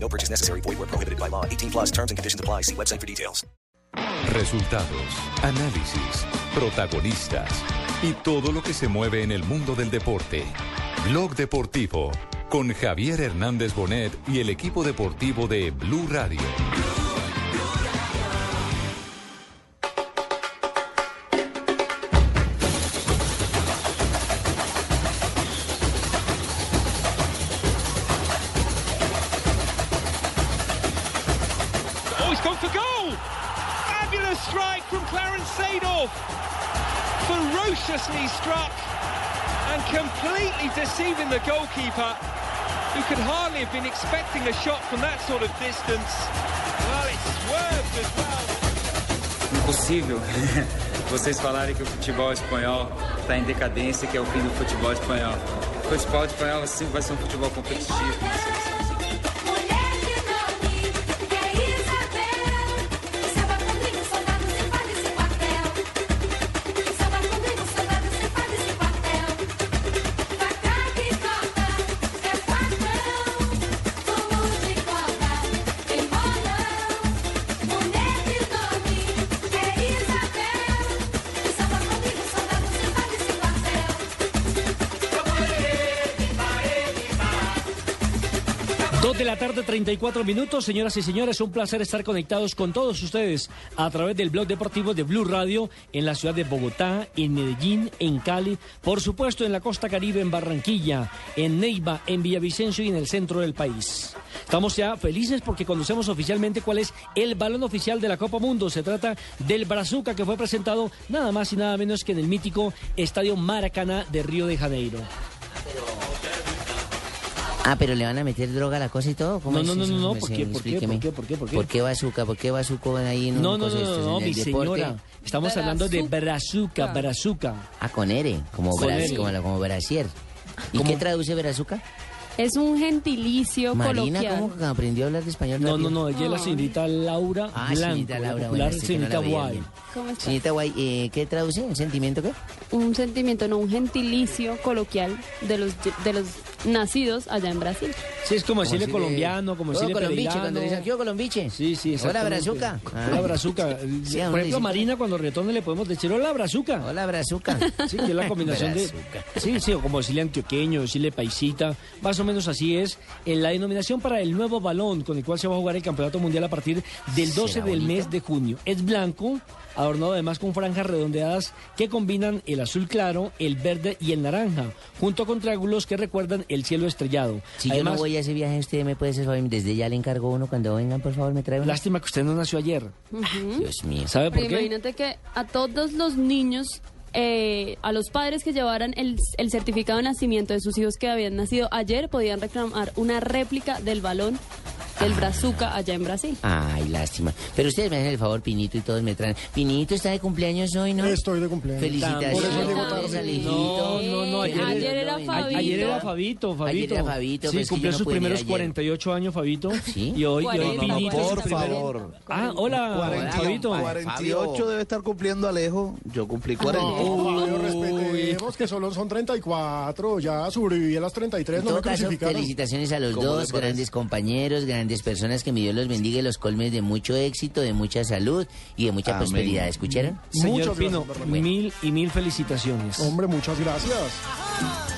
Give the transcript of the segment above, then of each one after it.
No purchase necessary. Void where prohibited by law. 18 plus terms and conditions apply. See website for details. Resultados, análisis, protagonistas y todo lo que se mueve en el mundo del deporte. Blog Deportivo con Javier Hernández Bonet y el equipo deportivo de Blue Radio. Completely deceiving the goalkeeper, who could hardly have been expecting a shot from that sort of distance. Well, it swerved as well. Impossível vocês falarem que o futebol espanhol está em decadência, que é o fim do futebol espanhol. O futebol espanhol sempre vai ser um futebol competitivo. Tarde, 34 minutos. Señoras y señores, un placer estar conectados con todos ustedes a través del blog deportivo de Blue Radio en la ciudad de Bogotá, en Medellín, en Cali, por supuesto en la costa caribe, en Barranquilla, en Neiva, en Villavicencio y en el centro del país. Estamos ya felices porque conocemos oficialmente cuál es el balón oficial de la Copa Mundo. Se trata del Brazuca que fue presentado nada más y nada menos que en el mítico Estadio Maracaná de Río de Janeiro. Ah, pero le van a meter droga a la cosa y todo. ¿Cómo No, es no, no, no, no, ¿por qué, por qué, explíqueme. por qué, por qué, por qué? ¿Por qué bazooka? ¿Por qué bazooka ahí en un No, no, no, de estos, no, no, mi deporte? señora. Estamos hablando de brazuca, brazuca. Ah, con ere, como, Con bras- ere. como, la- brasier. ¿Y ¿Cómo? qué traduce brazuca? Es un gentilicio Marina, coloquial. ¿cómo aprendió a hablar de español? No, rápido? no, no, ella es la señorita Laura Ah, Blanco, señorita la Laura, popular bueno, no la señorita veía Guay. ¿Cómo está? Señorita Guay, eh, ¿qué traduce? ¿Un sentimiento qué? Un sentimiento, no un gentilicio coloquial de los de los nacidos allá en Brasil. Sí, es como decirle decirle- colombiano, como decirle colombiche, cuando le dicen, ¿qué hubo, colombiche? Sí, sí, Hola, brazuca. Hola, brazuca. Sí, Por ejemplo, Marina, cuando retorne le podemos decir hola, brazuca. Hola, brazuca. Sí, que es la combinación de... Sí, sí, o como decirle antioqueño, decirle paisita, más o menos así es. En la denominación para el nuevo balón con el cual se va a jugar el Campeonato Mundial a partir del 12 ¿Será del bonito? mes de junio. Es blanco, adornado además con franjas redondeadas que combinan el azul claro, el verde y el naranja, junto con triángulos que recuerdan el cielo estrellado. Si yo además, no voy a ese viaje, usted me puede hacer desde ya le encargo uno cuando vengan, por favor, me trae uno. lástima que usted no nació ayer. Dios mío. ¿Sabe por Pero qué? imagínate que a todos los niños, eh, a los padres que llevaran el, el certificado de nacimiento de sus hijos que habían nacido ayer, podían reclamar una réplica del balón del Brazuca allá en Brasil. Ay, lástima. Pero ustedes me hacen el favor, Pinito, y todos me traen. Pinito está de cumpleaños hoy, ¿no? Estoy de cumpleaños. Felicitaciones. Por eso llego Feliz tarde. Alejito. No, no, no, ayer, Ayer era. Fabito. Ayer era Fabito, Fabito. Ayer era Fabito, Sí, pues cumplió no sus venir primeros ayer. 48 años, Fabito. ¿Sí? Y hoy, y hoy 40, Pinito por favor. Ah, hola, 40, Fabito. 48 debe estar cumpliendo Alejo. Yo cumplí 40. No, Fabio, respetemos que solo son 34. Ya sobreviví a las 33, En no todo me caso, felicitaciones a los ¿Cómo le dos, grandes compañeros, grandes personas, que mi Dios los bendiga y los colmes de mucho éxito, de mucha salud y de mucha Amén. prosperidad. ¿Escucharon? Señor Pino, mil y mil felicitaciones. Hombre, muchas gracias.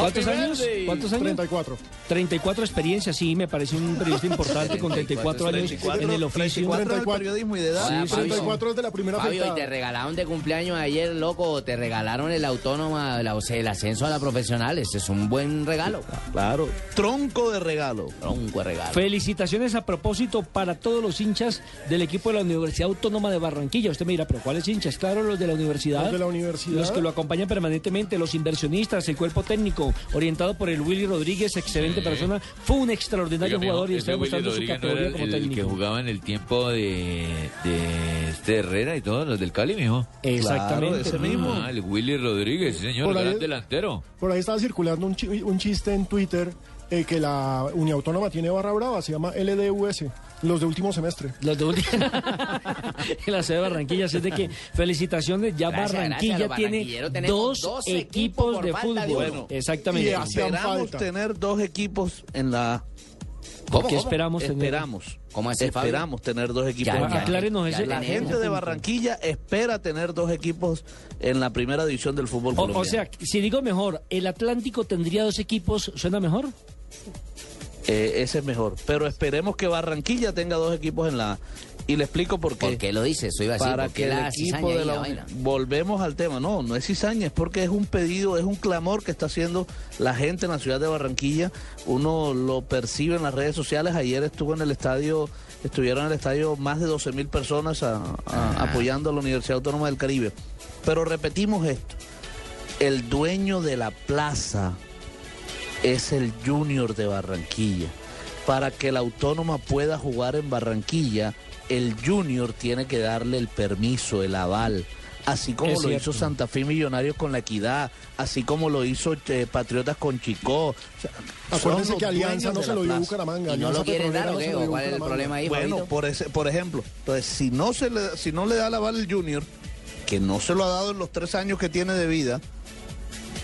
¿Cuántos años? ¿Cuántos años? 34. 34 experiencias, sí, me parece un periodista importante con 34 años en el oficio. 34 del periodismo y de edad. Sí, 34 es de la primera Fabio, ¿y te regalaron de cumpleaños ayer, loco? ¿O te regalaron el autónomo, la- o sea, el ascenso a la profesional? Este es un buen regalo. Claro. Tronco de regalo. Un buen regalo. Felicitaciones a propósito para todos los hinchas del equipo de la Universidad Autónoma de Barranquilla. Usted me dirá, pero ¿cuáles hinchas? Claro, los de la universidad. Los de la universidad. Los que lo acompañan permanentemente, los inversionistas, el cuerpo técnico, Orientado por el Willy Rodríguez, excelente persona, fue un extraordinario Oiga, jugador y está demostrando su Rodríguez no categoría como el, el que jugaba en el tiempo de, de este Herrera y todos los del Cali, mijo. Exactamente. ese mismo. Ah, el Willy Rodríguez, sí, señor, Por ahí- gran delantero. Por ahí estaba circulando un, chi- un chiste en Twitter eh, que la Uniautónoma tiene barra brava, se llama LDUS, los de último semestre. Los de último- en la ciudad de Barranquilla, así es de que felicitaciones, ya Gracias, Barranquilla gracias, tiene dos, dos equipos, de fútbol. de uno. Bueno, Exactamente. y Esperamos falta. tener dos equipos en la. ¿Por qué esperamos tener? Esperamos. ¿Cómo Fabio? Esperamos tener dos equipos. Ya, en Ah, la ese- gente de Barranquilla espera tener dos equipos en la primera división del fútbol O, colombiano. o sea, si digo mejor, ¿el Atlántico tendría dos equipos? ¿Suena mejor? Eh, ese es mejor. Pero esperemos que Barranquilla tenga dos equipos en la. Y le explico por qué. ¿Por qué lo iba a decir. para ¿por qué que el equipo de la, la vaina? volvemos al tema no no es cizaña es porque es un pedido es un clamor que está haciendo la gente en la ciudad de Barranquilla uno lo percibe en las redes sociales ayer estuvo en el estadio estuvieron en el estadio más de 12 mil personas a- a- Ah. apoyando a la Universidad Autónoma del Caribe pero repetimos esto el dueño de la plaza es el Junior de Barranquilla. Para que la Autónoma pueda jugar en Barranquilla, el Junior tiene que darle el permiso, el aval. Así como Es lo cierto. hizo Santa Fe Millonarios con la Equidad, así como lo hizo eh, Patriotas con Chicó. O sea, Acuérdense que Alianza no se lo dio. Bucaramanga. ¿Y no lo quieren dar cuál es el problema ahí, Bueno, Fabito? por, ese, por ejemplo, entonces, si no, se le, si no le da el aval el Junior, que no se lo ha dado en los tres años que tiene de vida,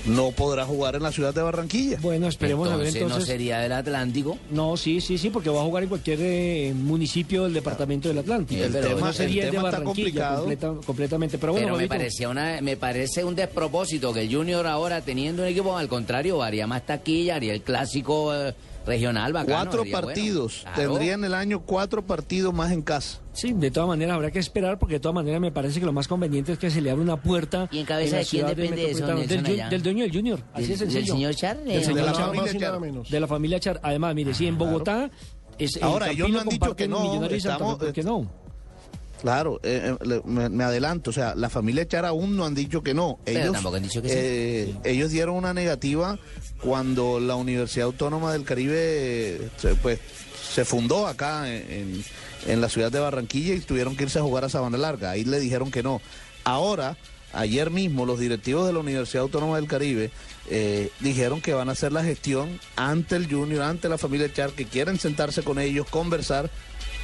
no podrá jugar en la ciudad de Barranquilla. Bueno, esperemos a ver entonces, entonces. no sería del Atlántico. No, sí, sí, sí, porque va a jugar en cualquier eh, municipio del departamento del Atlántico. El Pero tema- no sería el el de tema está Barranquilla complicado. completa- completamente. Pero bueno, Pero me parecía una, me parece un despropósito que el Junior ahora teniendo un equipo, al contrario, haría más taquilla, haría el clásico eh, regional bacano. Cuatro sería bueno. partidos. Claro. Tendría en el año cuatro partidos más en casa. Sí, de todas maneras habrá que esperar porque de todas maneras me parece que lo más conveniente es que se le abra una puerta. ¿Y en cabeza la de quién depende eso, Metropolitana. Nelson, del, dueño del Junior, así ¿Del- es sencillo. del señor Char? Del Eh, señor de la Char. familia Char. menos. De la familia Char. Además, mire, sí, en Bogotá. Es, el Ahora, ellos no han dicho que no, estamos- ¿por qué no? Claro, eh, eh, me, me adelanto, o sea, la familia Char aún no han dicho que no. Pero Ellos, tampoco han dicho que sí. eh, ellos dieron una negativa cuando la Universidad Autónoma del Caribe se, pues, se fundó acá en, en- en la ciudad de Barranquilla y tuvieron que irse a jugar a Sabana Larga. Ahí le dijeron que no. Ahora, ayer mismo, los directivos de la Universidad Autónoma del Caribe eh, dijeron que van a hacer la gestión ante el Junior, ante la familia Char, que quieren sentarse con ellos, conversar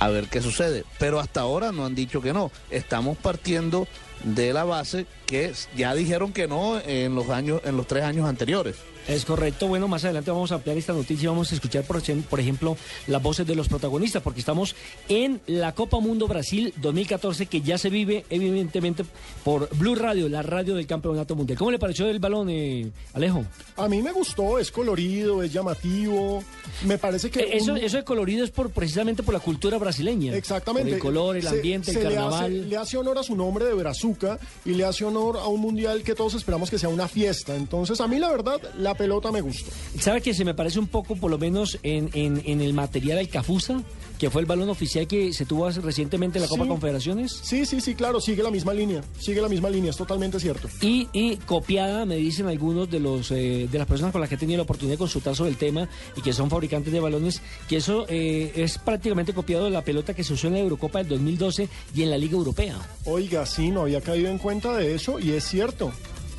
a ver qué sucede. Pero hasta ahora no han dicho que no. Estamos partiendo de la base que ya dijeron que no en los años, en los tres años anteriores. Es correcto. Bueno, más adelante vamos a ampliar esta noticia y vamos a escuchar, por, ejem- por ejemplo, las voces de los protagonistas, porque estamos en la Copa Mundo Brasil 2014, que ya se vive, evidentemente, por Blue Radio, la radio del Campeonato Mundial. ¿Cómo le pareció el balón, eh, Alejo? A mí me gustó, es colorido, es llamativo. Me parece que. Eh, Eso, un- eso de colorido es por precisamente por la cultura brasileña. Exactamente. Por el color, el Se- ambiente, el le carnaval. hace- Le hace, honor a su nombre de Brazuca y le hace honor a un mundial que todos esperamos que sea una fiesta. Entonces, a mí la verdad, la pelota me gustó. ¿Sabe que se me parece un poco, por lo menos, en, en- en el material al Cafusa, que fue el balón oficial que se tuvo recientemente en la Copa Sí. Confederaciones? Sí, sí, sí, claro, sigue la misma línea. Sigue la misma línea, es totalmente cierto. Y, y copiada, me dicen algunos de los eh, de las personas con las que he tenido la oportunidad de consultar sobre el tema y que son fabricantes de balones, que eso eh, es prácticamente copiado de la pelota que se usó en la Eurocopa del 2012 y en la Liga Europea. Oiga, sí, no había caído en cuenta de eso y es cierto.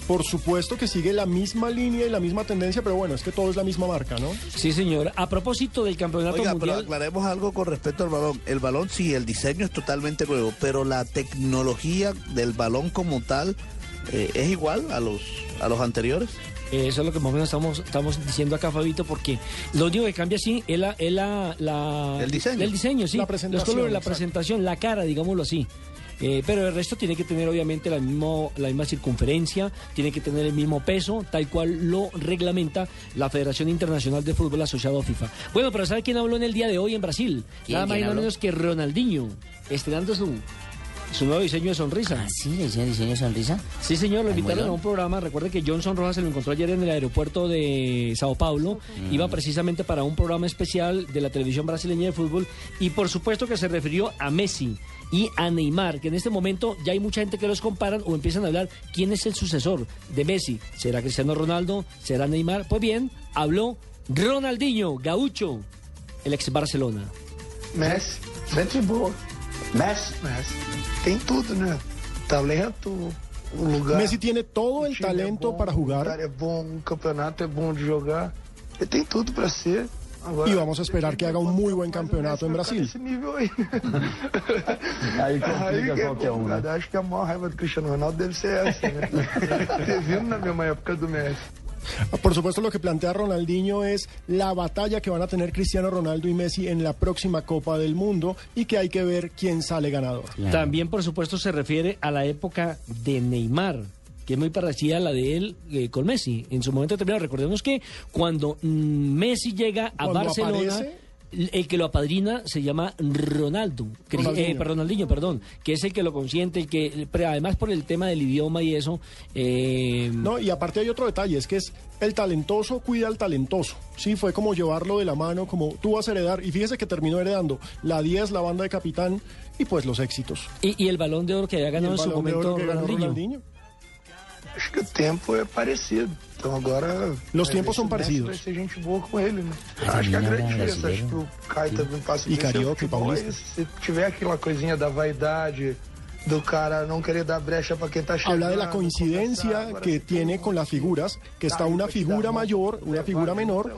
Por supuesto que sigue la misma línea y la misma tendencia, pero bueno, es que todo es la misma marca, ¿no? Sí, señor. A propósito del campeonato Oiga, pero mundial. aclaremos algo con respecto al balón. El balón sí, el diseño es totalmente nuevo, pero la tecnología del balón como tal eh, es igual a los, a los anteriores. Eh, Eso es lo que más o menos estamos, estamos diciendo acá, Fabito, porque lo único que cambia sí es la, es la, la- El diseño. El diseño, sí. La Los presentación, colores, la presentación, la cara, digámoslo así. Eh, pero el resto tiene que tener obviamente la, mismo, la misma circunferencia, tiene que tener el mismo peso, tal cual lo reglamenta la Federación Internacional de Fútbol asociado a FIFA. Bueno, pero ¿sabe quién habló en el día de hoy en Brasil? ¿Quién, Nada más y nada menos que Ronaldinho, estrenando su su nuevo diseño de sonrisa. ¿Ah, sí? ¿Le hicieron diseño de sonrisa? Sí, señor, lo invitaron a un programa. Recuerde que Johnson Rojas se lo encontró ayer en el aeropuerto de Sao Paulo. Mm. Iba precisamente para un programa especial de la televisión brasileña de fútbol. Y por supuesto que se refirió a Messi y a Neymar, que en este momento ya hay mucha gente que los comparan o empiezan a hablar quién es el sucesor de Messi. ¿Será Cristiano Ronaldo? ¿Será Neymar? Pues bien, habló Ronaldinho, gaucho, el ex Barcelona. Messi, gente boa. Messi, Messi. Tem tudo, né? Talento, o lugar. Messi tiene todo el talento é bom, para O jugar lugar é bom, o campeonato é bom de jogar. Ele tem tudo para ser. Y vamos a esperar que haga un muy buen campeonato en Brasil. Aí complica qualquer um. Acho que a maior raiva do Cristiano Ronaldo deve ser essa, né? Ter vindo na mesma época do Messi. Por supuesto, lo que plantea Ronaldinho es la batalla que van a tener Cristiano Ronaldo y Messi en la próxima Copa del Mundo y que hay que ver quién sale ganador. También, por supuesto, se refiere a la época de Neymar, que es muy parecida a la de él eh, con Messi. En su momento determinado, recordemos que cuando mm, Messi llega a Cuando Barcelona, aparece- el que lo apadrina se llama Ronaldo, Ronaldinho. eh, perdón, Ronaldinho, perdón, que es el que lo consiente, el que, pero además por el tema del idioma y eso, eh, No, y aparte hay otro detalle, es que es el talentoso cuida al talentoso. Sí, fue como llevarlo de la mano, como tú vas a heredar. Y fíjese que terminó heredando la 10, la banda de capitán y pues los éxitos. y, y el balón de oro que había ganado en su momento que Ronaldinho. Ronaldinho. Acho que o tempo é parecido. Então agora. Los vai tiempos ver são parecidos. Vai ser gente boa com ele, né? Ah, Acho que a grande não é diferença. Acho que o Caio também passa E carioca, e paulista. Se tiver aquela coisinha da vaidade, do cara não querer dar brecha para quem tá chegando. Habla de la coincidencia que tiene con las figuras, que está una figura mayor, una figura menor.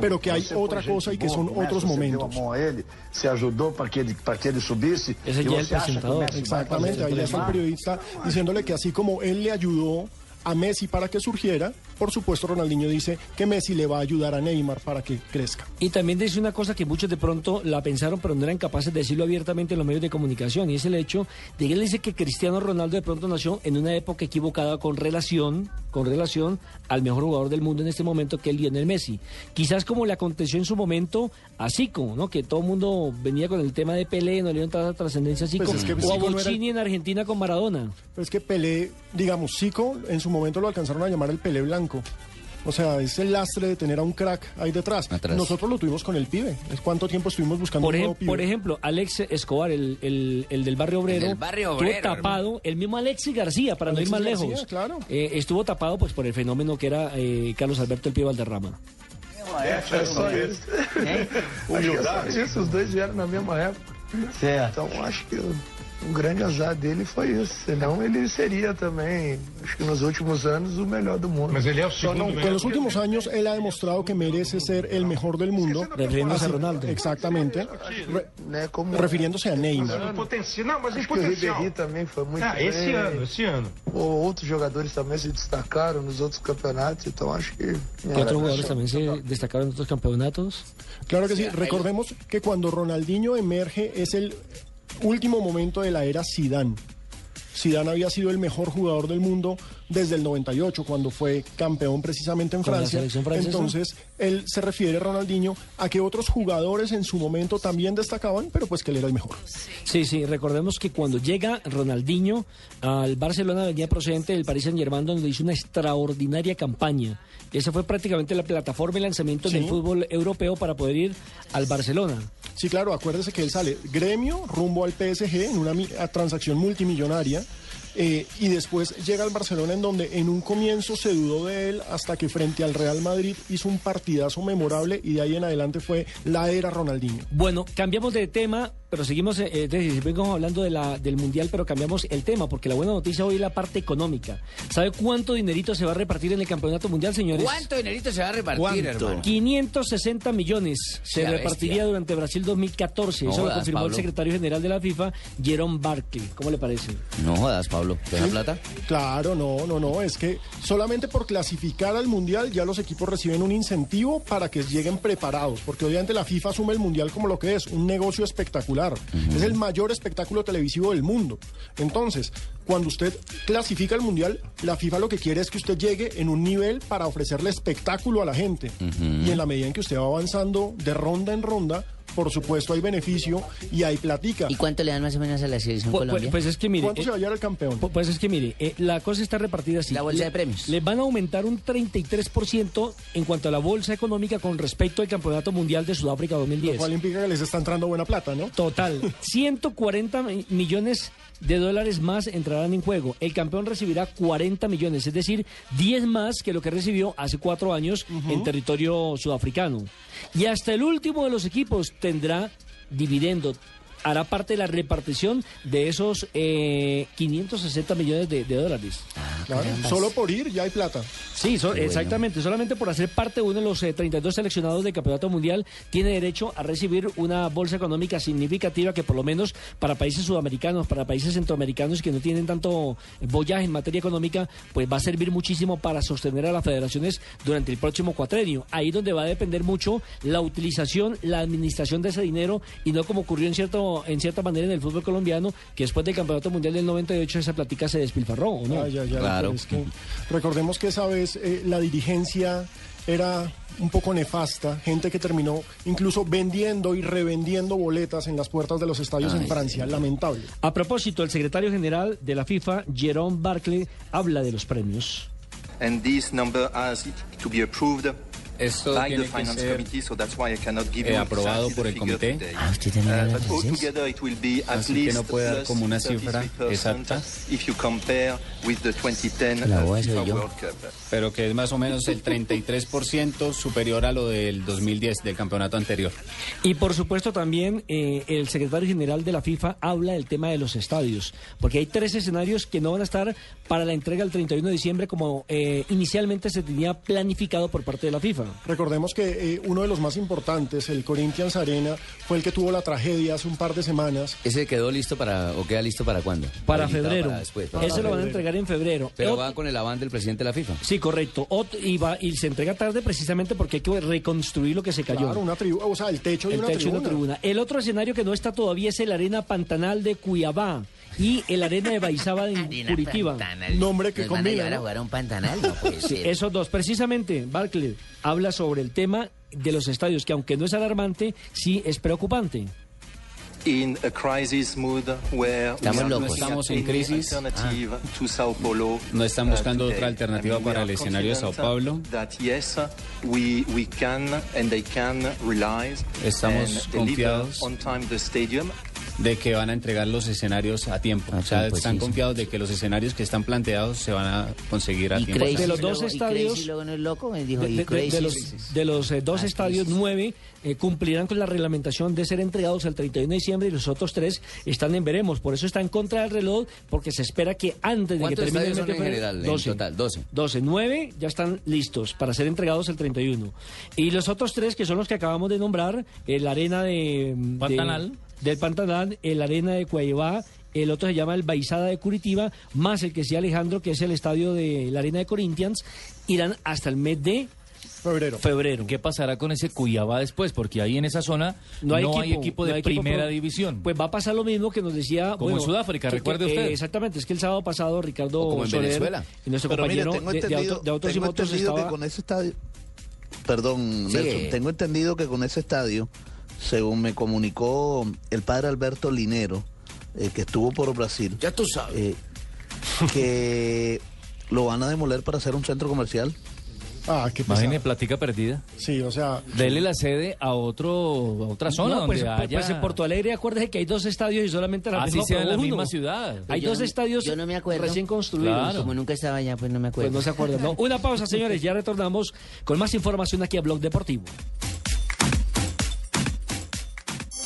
Pero que hay otra cosa y que son otros momentos. se ajudou para que ele para que ele subisse. Ese e ya es el presentador. Exactamente, ahí está el periodista diciéndole que así como él le ayudó a Messi para que surgiera, por supuesto Ronaldinho dice que Messi le va a ayudar a Neymar para que crezca. Y también dice una cosa que muchos de pronto la pensaron, pero no eran capaces de decirlo abiertamente en los medios de comunicación, y es el hecho de que él dice que Cristiano Ronaldo de pronto nació en una época equivocada con relación, con relación al mejor jugador del mundo en este momento, que es Lionel Messi. Quizás como le aconteció en su momento a Zico, ¿no? Que todo el mundo venía con el tema de Pelé, no le dieron tanta trascendencia a Zico, Pues es que o a Zico no era- Bochini en Argentina con Maradona. Pero es que Pelé, digamos, Zico en su momento lo alcanzaron a llamar el Pelé blanco. O sea, es el lastre de tener a un crack ahí detrás. Atrás. Nosotros lo tuvimos con el pibe. ¿Es ¿Cuánto tiempo estuvimos buscando Por, un nuevo pibe? por ejemplo, Alex Escobar, el, el- el del barrio obrero, del barrio estuvo obrero, tapado, el mismo Alexis García, para Alexis no ir más García, lejos, claro. eh, estuvo tapado pues por el fenómeno que era eh, Carlos Alberto El Pío Valderrama. É só isso. É só isso. Os dois vieram na mesma época. Certo. Então acho que o, o grande azar dele foi isso. Senão ele seria também, acho que nos últimos anos, o melhor do mundo. Mas ele é o Con los últimos años él ha demostrado que merece ser el mejor del mundo. Refiriéndose a Ronaldo. Exactamente. Re- né, como refiriéndose a Neymar. Potencial, não, mas Acho que o Ribéry também foi muito Ah, bem. esse ano, esse ano. Ou outros jogadores também se destacaram nos outros campeonatos, então acho que. Que otros jugadores también se destacaron en otros campeonatos. Claro que sí. Recordemos que cuando Ronaldinho emerge es el último momento de la era Zidane. Zidane había sido el mejor jugador del mundo desde el 98, cuando fue campeón precisamente en Francia. Entonces, él se refiere, Ronaldinho, a que otros jugadores en su momento también destacaban, pero pues que él era el mejor. Sí, sí, recordemos que cuando llega Ronaldinho al Barcelona venía procedente del Paris Saint Germain donde hizo una extraordinaria campaña. Esa fue prácticamente la plataforma de lanzamiento Sí. del fútbol europeo para poder ir al Barcelona. Sí, claro, acuérdese que él sale gremio rumbo al PSG en una transacción multimillonaria. Eh, y después llega al Barcelona en donde en un comienzo se dudó de él hasta que frente al Real Madrid hizo un partidazo memorable y de ahí en adelante fue la era Ronaldinho. Bueno, cambiamos de tema, pero seguimos, eh, seguimos hablando de la, del Mundial, pero cambiamos el tema, porque la buena noticia hoy es la parte económica. ¿Sabe cuánto dinerito se va a repartir en el Campeonato Mundial, señores? ¿Cuánto dinerito se va a repartir, hermano? 560 millones se La repartiría bestia. durante Brasil 2014. No Eso lo confirmó Pablo. el secretario general de la FIFA, Jerome Barkley. ¿Cómo le parece? No jodas, Pablo. ¿Deja Sí. plata? Claro, no, no, no, es que solamente por clasificar al Mundial ya los equipos reciben un incentivo para que lleguen preparados, porque obviamente la FIFA asume el Mundial como lo que es, un negocio espectacular. Es el mayor espectáculo televisivo del mundo. Entonces, cuando usted clasifica al Mundial, la FIFA lo que quiere es que usted llegue en un nivel para ofrecerle espectáculo a la gente. Y en la medida en que usted va avanzando de ronda en ronda, por supuesto hay beneficio y hay platica. ¿Y cuánto le dan más o menos a la selección Pues, Colombia? pues es que mire, ¿Cuánto eh, se va a llevar el campeón? Pu- Pues es que mire, eh, la cosa está repartida así. La bolsa Le- de premios. Les van a aumentar un 33% en cuanto a la bolsa económica con respecto al Campeonato Mundial de Sudáfrica Lo 2010. cual implica que les está entrando buena plata, ¿no? Total, 140 mi- millones de dólares más entrarán en juego. El campeón recibirá 40 millones, es decir, 10 más que lo que recibió hace cuatro años en territorio sudafricano. Y hasta el último de los equipos tendrá dividendo. Hará parte de la repartición de esos eh, 560 millones de, de dólares. Claro, solo por ir ya hay plata. Sí, so- Qué bueno. exactamente. Solamente por hacer parte de uno de los eh, 32 seleccionados del Campeonato Mundial, tiene derecho a recibir una bolsa económica significativa que por lo menos para países sudamericanos, para países centroamericanos que no tienen tanto bollaje en materia económica, pues va a servir muchísimo para sostener a las federaciones durante el próximo cuatrenio. Ahí donde va a depender mucho la utilización, la administración de ese dinero y no como ocurrió en cierto en cierta manera en el fútbol colombiano, que después del Campeonato Mundial del 98 esa platica se despilfarró, ¿o no? Claro. pero es que recordemos que esa vez eh, la dirigencia era un poco nefasta, gente que terminó incluso vendiendo y revendiendo boletas en las puertas de los estadios en Francia, lamentable. A propósito, el secretario general de la FIFA, Jerome Barclay, habla de los premios. and this number has to be approved Esto by tiene the que finance ser, committee, so that's why I cannot give eh, you aprobado por el comité. Ah, usted Uh, habla but francés. altogether it will be at Así que no puede dar como una cifra 33% exacta. if you compare with the 2010 La soy FIFA yo. World Cup. pero que es más o menos el 33% superior a lo del 2010, del campeonato anterior. Y por supuesto también eh, el secretario general de la FIFA habla del tema de los estadios, porque hay tres escenarios que no van a estar para la entrega el 31 de diciembre como eh, inicialmente se tenía planificado por parte de la FIFA. Recordemos que eh, uno de los más importantes, el Corinthians Arena, fue el que tuvo la tragedia hace un par de semanas. ¿Ese quedó listo para, o queda listo para cuándo? Para Habilitado febrero. para después, para Eso lo van a entregar en febrero. Pero Ot- va con el avance del presidente de la FIFA. Sí, correcto. Ot- y, va, y se entrega tarde precisamente porque hay que reconstruir lo que se cayó. Claro, una tribuna, o sea, el techo de el una techo de tribuna. una tribuna. El otro escenario que no está todavía es el Arena Pantanal de Cuiabá y el Arena de Baizaba en Curitiba. Nombre que Nos van a combina, llevar a ¿no? jugar a un pantanal, no puede Sí, ser. esos dos. Precisamente, Barclay habla sobre el tema de los estadios, que aunque no es alarmante, sí es preocupante. In a crisis mood where Estamos we are locos. Estamos en crisis. Paulo, No están buscando otra alternativa I mean, para we el escenario de Sao Paulo. That yes, we we can and they can realize Estamos confiados. De que van a entregar los escenarios a tiempo. A o sea, tiempo, están sí, sí. confiados de que los escenarios que están planteados se van a conseguir a Y tiempo. Crazy De los dos estadios- De, los, eh, dos Ah, estadios, Crazy. nueve eh, cumplirán con la reglamentación de ser entregados el 31 de diciembre y los otros tres están en veremos. Por eso está en contra del reloj, porque se espera que antes de que ¿Cuántos termine el mes de general, en 12. total? 12. 12, 9 ya están listos para ser entregados el 31. Y los otros tres, que son los que acabamos de nombrar, el Arena de... de- Pantanal. Del Pantanal, el Arena de Cuayabá, el otro se llama el Baizada de Curitiba, más el que decía Alejandro, que es el estadio de la Arena de Corinthians, irán hasta el mes de febrero. febrero. ¿Qué pasará con ese Cuyabá después? Porque ahí en esa zona no hay, equipo, de no hay equipo primera pro- división. Pues va a pasar lo mismo que nos decía. Como en Sudáfrica, recuerde que- usted. eh, exactamente, es que el sábado pasado Ricardo O como en Soler Venezuela. y nuestro Pero mire, compañero tengo de- de, entendido, auto- de autos y tengo motos entendido estaba. que con ese estadio, perdón, Sí. Nelson, tengo entendido que con ese estadio, según me comunicó el padre Alberto Linero, eh, que estuvo por Brasil, Ya tú sabes. eh, que lo van a demoler para hacer un centro comercial. Ah, qué. Imagine platica perdida. Sí, o sea, Dele la sede a otro a otra zona No, pues, donde pues, haya... pues en Porto Alegre, acuérdese que hay dos estadios y solamente la Así misma sea en la misma ciudad. Hay Yo dos no- estadios yo no me acuerdo. recién construidos. Claro. Como nunca estaba allá, pues no me acuerdo. Pues no se acuerdan, ¿no? Una pausa, señores. Ya retornamos con más información aquí a Blog Deportivo.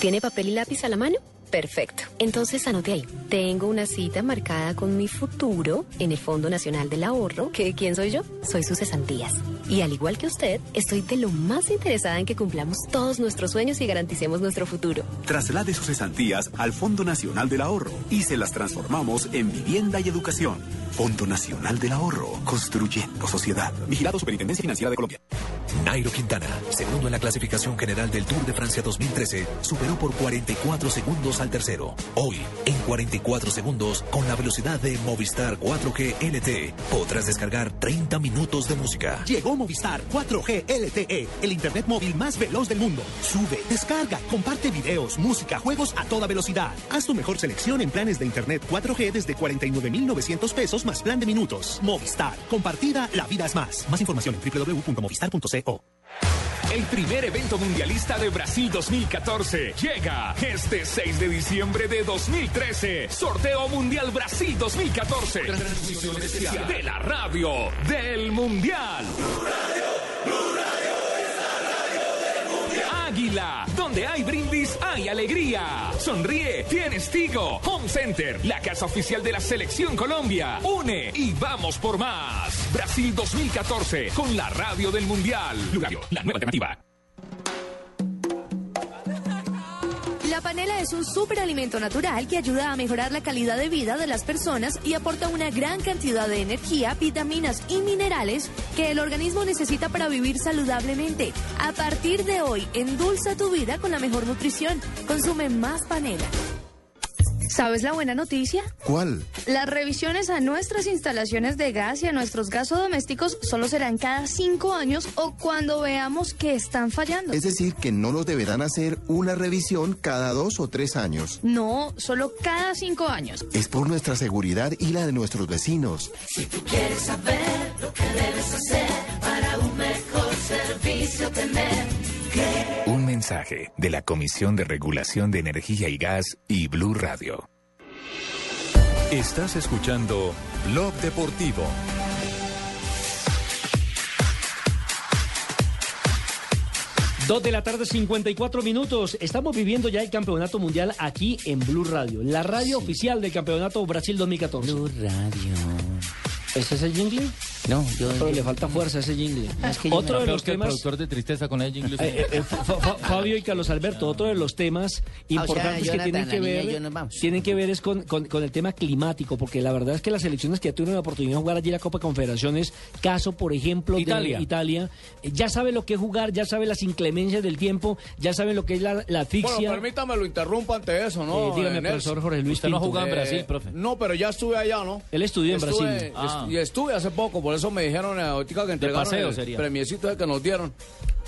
¿Tiene papel y lápiz a la mano? Perfecto. Entonces anote ahí. Tengo una cita marcada con mi futuro en el Fondo Nacional del Ahorro. ¿Que quién soy yo? Soy sus cesantías. Y al igual que usted, estoy de lo más interesada en que cumplamos todos nuestros sueños y garanticemos nuestro futuro. Traslade sus cesantías al Fondo Nacional del Ahorro y se las transformamos en vivienda y educación. Fondo Nacional del Ahorro, construyendo sociedad. Vigilado Superintendencia Financiera de Colombia. Nairo Quintana, segundo en la clasificación general del Tour de Francia 2013, superó por 44 segundos al tercero. Hoy, en 44 segundos, con la velocidad de Movistar 4G LTE, podrás descargar 30 minutos de música. Llegó Movistar 4G LTE, el internet móvil más veloz del mundo. Sube, descarga, comparte videos, música, juegos a toda velocidad. Haz tu mejor selección en planes de internet 4G desde 49,900 pesos más plan de minutos. Movistar, compartida, la vida es más. Más información en www.movistar.co. El primer evento mundialista de Brasil 2014 llega este 6 de diciembre de 2013. Sorteo Mundial Brasil 2014. Transmisión especial de la radio del Mundial. Donde hay brindis, hay alegría. Sonríe, tienes Tigo. Home Center, la casa oficial de la Selección Colombia. Une y vamos por más. Brasil 2014, con la radio del Mundial. Blue Radio, la nueva alternativa. La panela es un superalimento natural que ayuda a mejorar la calidad de vida de las personas y aporta una gran cantidad de energía, vitaminas y minerales que el organismo necesita para vivir saludablemente. A partir de hoy, endulza tu vida con la mejor nutrición. Consume más panela. ¿Sabes la buena noticia? ¿Cuál? Las revisiones a nuestras instalaciones de gas y a nuestros gasodomésticos solo serán cada cinco años o cuando veamos que están fallando. Es decir, que no nos deberán hacer una revisión cada dos o tres años. No, solo cada cinco años. Es por nuestra seguridad y la de nuestros vecinos. Si tú quieres saber lo que debes hacer para un mejor servicio tener. Un mensaje de la Comisión de Regulación de Energía y Gas y Blue Radio. Estás escuchando Blog Deportivo. Dos de la tarde, 54 minutos. Estamos viviendo ya el campeonato mundial aquí en Blue Radio, la radio oficial del campeonato Brasil 2014. Blue Radio. ¿Ese es el jingle? No, yo. Pero le falta fuerza a ese jingle. Es que yo otro de los que el temas. productor de tristeza con el jingle. Eh, eh, Fa- Fa- Fabio y Carlos Alberto, otro de los temas importantes que Jonathan, tienen que ver, yo nos vamos. tienen que ver es con, con- con el tema climático, porque la verdad es que las selecciones que ya tuvieron la oportunidad de jugar allí la Copa Confederaciones, caso por ejemplo Italia. de Italia, eh, ya sabe lo que es jugar, ya sabe las inclemencias del tiempo, ya sabe lo que es la, la asfixia. Bueno, permítame lo interrumpa ante eso, ¿no? Eh, dígame, eh, profesor Jorge Luis Usted no Pinto. jugaba en Eh, Brasil, profe. No, pero ya estuve allá, ¿no? Él estudió en Estuve- Brasil. est- Ah. Y estuve hace poco, por eso me dijeron, eh, ahorita que entregaron paseo el sería. premiecito que nos dieron.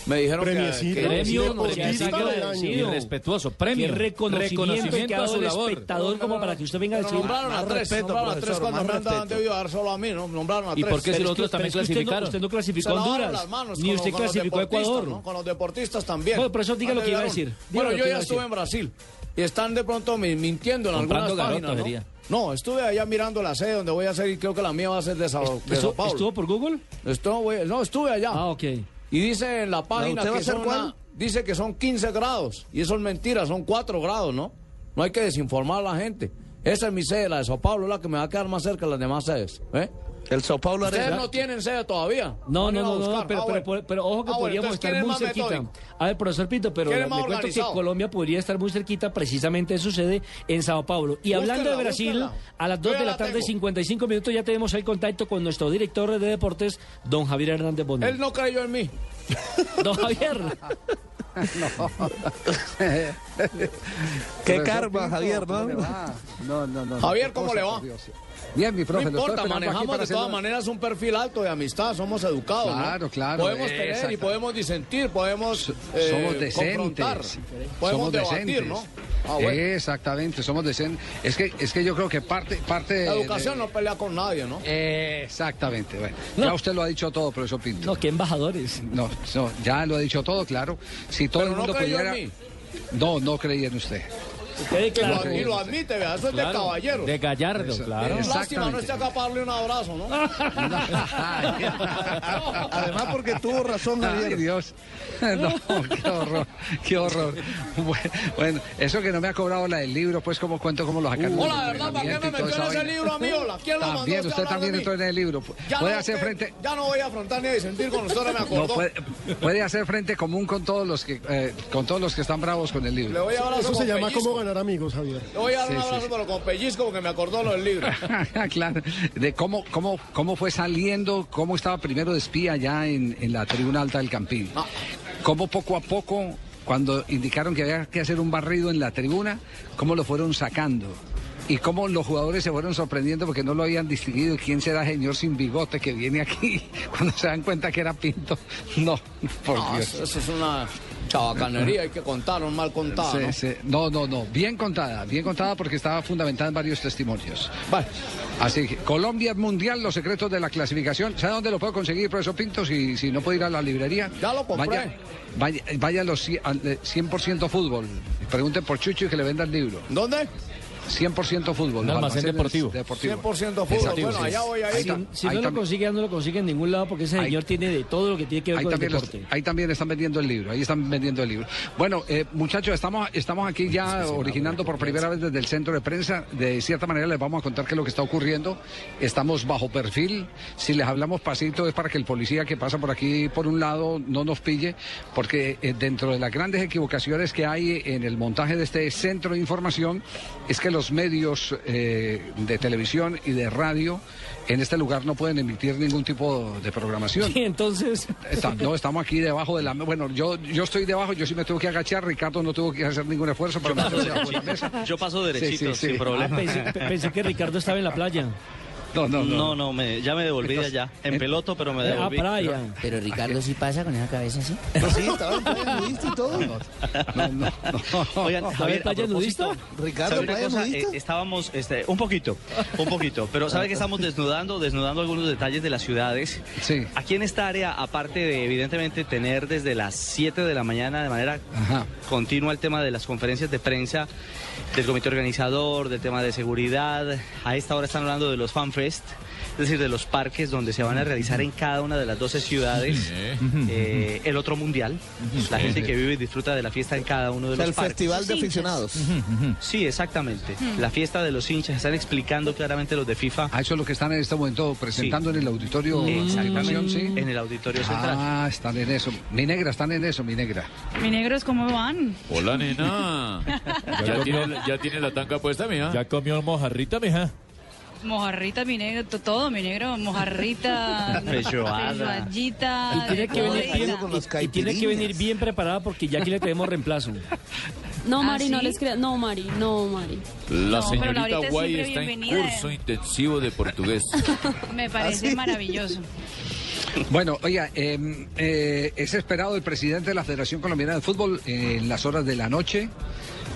Me dijeron que- Premiecito. que... Premio, Deportista o sea, es del año. agradecido. Irrespetuoso. Qué Premio. reconocimiento, que ha dado a su el labor. espectador como para que usted venga a decir nombraron a tres, respeto, nombraron a tres cuando más me han respeto. debido dar solo a mí, ¿no? Nombraron a ¿Y tres. por qué si los que- otros también que no- clasificaron? Usted no clasificó Honduras, ni usted clasificó Ecuador. ¿no? Con los deportistas también. Bueno, profesor, diga lo que iba a decir. Bueno, que yo ya estuve en Brasil y están de pronto mi- mintiendo en Comprando algunas garoto, páginas. ¿No? Estuve allá mirando la sede donde voy a hacer y creo que la mía va a ser de Sao, de Sao ¿Estuvo, Paulo. estuvo por Google? Estuve- no, estuve allá. Ah, ok. Y dice en la página usted va a que son cuál? una- dice que son 15 grados. Y eso es mentira, son 4 grados, ¿no? No hay que desinformar a la gente. Esa es mi sede, la de Sao Paulo, la que me va a quedar más cerca de las demás sedes. ¿eh? El Sao Paulo Ustedes Arena. no tienen sede todavía. No, no, no, no, pero, Ah, pero, bueno. pero, pero ojo que Ah, bueno, podríamos estar ¿quién es muy cerquita. metódico? A ver, profesor Pinto, pero ¿Quién le más cuento que? Colombia podría estar muy cerquita precisamente de su sede en Sao Paulo. Y hablando de Brasil, a las Yo 2 ya de la la tarde, tengo. 55 minutos, ya tenemos el contacto con nuestro director de deportes, don Javier Hernández Bonet. Él no creyó en mí. Don Javier. Qué karma, Javier, ¿no? No, no, no. Javier, ¿cómo le va? Dios. Bien, mi profe. no importa, manejamos de todas maneras un perfil alto de amistad, somos educados. ¿no? Claro, claro, Podemos tener y podemos disentir, podemos eh, somos decentes. confrontar, podemos somos debatir, decentes. ¿no? Ah, bueno. Exactamente, somos decentes. Es que, es que yo creo que parte, parte de- La educación de- no pelea con nadie, ¿no? Exactamente. Bueno, Ya usted lo ha dicho todo, profesor Pinto. No, qué embajadores. No, no, ya lo ha dicho todo, claro. Si todo Pero el no mundo en pudiera. mí. No, no creía en usted. Y claro. lo- y lo admite, vea, eso es de caballero. De Gallardo, Eso, claro. eso. Lástima no esté acá para darle un abrazo, ¿no? Además, porque tuvo razón, Ay, Javier. Dios. No, qué horror, qué horror. Bueno, eso que no me ha cobrado la del libro, pues como cuento cómo lo sacaron. Hola, ¿verdad? ¿Para qué me metió en ese vaina. libro a mí, hola? ¿Quién lo mandó También, usted a usted también entró en el libro. Ya Puede no, hacer usted- frente. Ya no voy a afrontar ni a disentir con usted, ahora me No, acordó. puede, puede hacer frente común con todos los que eh, con todos los que están bravos con el Le libro. voy a dar Eso se llama pellizco. Ganar amigos, Javier. Le voy a dar Sí, un abrazo, sí. pero con pellizco porque me acordó lo del libro. claro, de cómo, cómo, cómo fue saliendo, cómo estaba primero de espía ya en, en la tribuna alta del Campín. Cómo poco a poco, cuando indicaron que había que hacer un barrido en la tribuna, cómo lo fueron sacando. Y cómo los jugadores se fueron sorprendiendo porque no lo habían distinguido. ¿Quién será el señor sin bigote que viene aquí? Cuando se dan cuenta que era Pinto. No, por No, Dios. eso, es una chabacanería, hay que contar, un mal contado. Sí, ¿no? sí. No, no, no. Bien contada, bien contada porque estaba fundamentada en varios testimonios. Vale. Así que Colombia es mundial, los secretos de la clasificación. ¿Sabe dónde lo puedo conseguir, profesor Pinto? Si, si no puede ir a la librería. Ya lo compré. Vaya, vaya, vaya a los cien- al, eh, 100% fútbol. Pregunten por Chucho y que le venda el libro. ¿Dónde? 100% fútbol. Un almacén deportivo. deportivos. 100% fútbol. Bueno, allá voy a Ahí tam- Si ahí no lo consigue, no lo consigue en ningún lado porque ese señor tiene de todo lo que tiene que ver con el los- deporte. ahí también están vendiendo el libro, ahí están vendiendo el libro. Bueno, eh, muchachos, estamos, estamos aquí ya originando por primera vez desde el centro de prensa. De cierta manera les vamos a contar qué es lo que está ocurriendo. Estamos bajo perfil. Si les hablamos pasito es para que el policía que pasa por aquí por un lado no nos pille, porque eh, dentro de las grandes equivocaciones que hay en el montaje de este centro de información es que los medios eh, de televisión y de radio en este lugar no pueden emitir ningún tipo de programación. Y entonces... Está- no, estamos aquí debajo de la mesa. Bueno, yo, yo estoy debajo, yo sí me tengo que agachar. Ricardo no tuvo que hacer ningún esfuerzo para meterse debajo de la mesa. Yo paso derechito, sí, sí. sin problema. Ah, pensé, pe- pensé que Ricardo estaba en la playa. No, no, No, no, me, ya me devolví de Entonces, allá. En peloto, pero me Ah, devolví. playa. Pero Ricardo sí pasa con esa cabeza así. Sí, estaba en playa nudista y todo. No, no, no. Oigan, ¿A ver, Javier, a playa propósito, nudista? Ricardo, ¿sabe una playa cosa? nudista. Eh, estábamos, este, un poquito, un poquito, pero ¿sabe que estamos desnudando, desnudando algunos detalles de las ciudades? Sí. Aquí en esta área, aparte de evidentemente tener desde las 7 de la mañana de manera Ajá. continua el tema de las conferencias de prensa, del comité organizador, del tema de seguridad, a esta hora están hablando de los Es decir, de los parques donde se van a realizar en cada una de las 12 ciudades eh, el otro mundial, la gente que vive y disfruta de la fiesta en cada uno de O sea, los el parques. festival de aficionados. Sí, exactamente. La fiesta de los hinchas, están explicando claramente los de FIFA Ah, eso es lo que están en este momento presentando en el auditorio. Exactamente. en el auditorio central. Ah, están en eso. Mi negra, están en eso, mi negra. Mi negros, ¿cómo van? Hola, nena. ¿Ya tiene, ya tiene la tanga puesta, mija? ¿Ya comió mojarrita, mija? Mojarrita, mi negro, to- todo, mi negro, mojarrita, feijoadita, Y tiene, que venir bien, con los y- y tiene que venir bien preparada porque ya aquí le tenemos reemplazo. No, ¿Ah, Mari, no les creas. No, Mari, no, Mari. La No, señorita Guay está en bienvenida. curso intensivo de portugués. Me parece maravilloso. Bueno, oiga, eh, eh, es esperado el presidente de la Federación Colombiana de Fútbol eh, en las horas de la noche.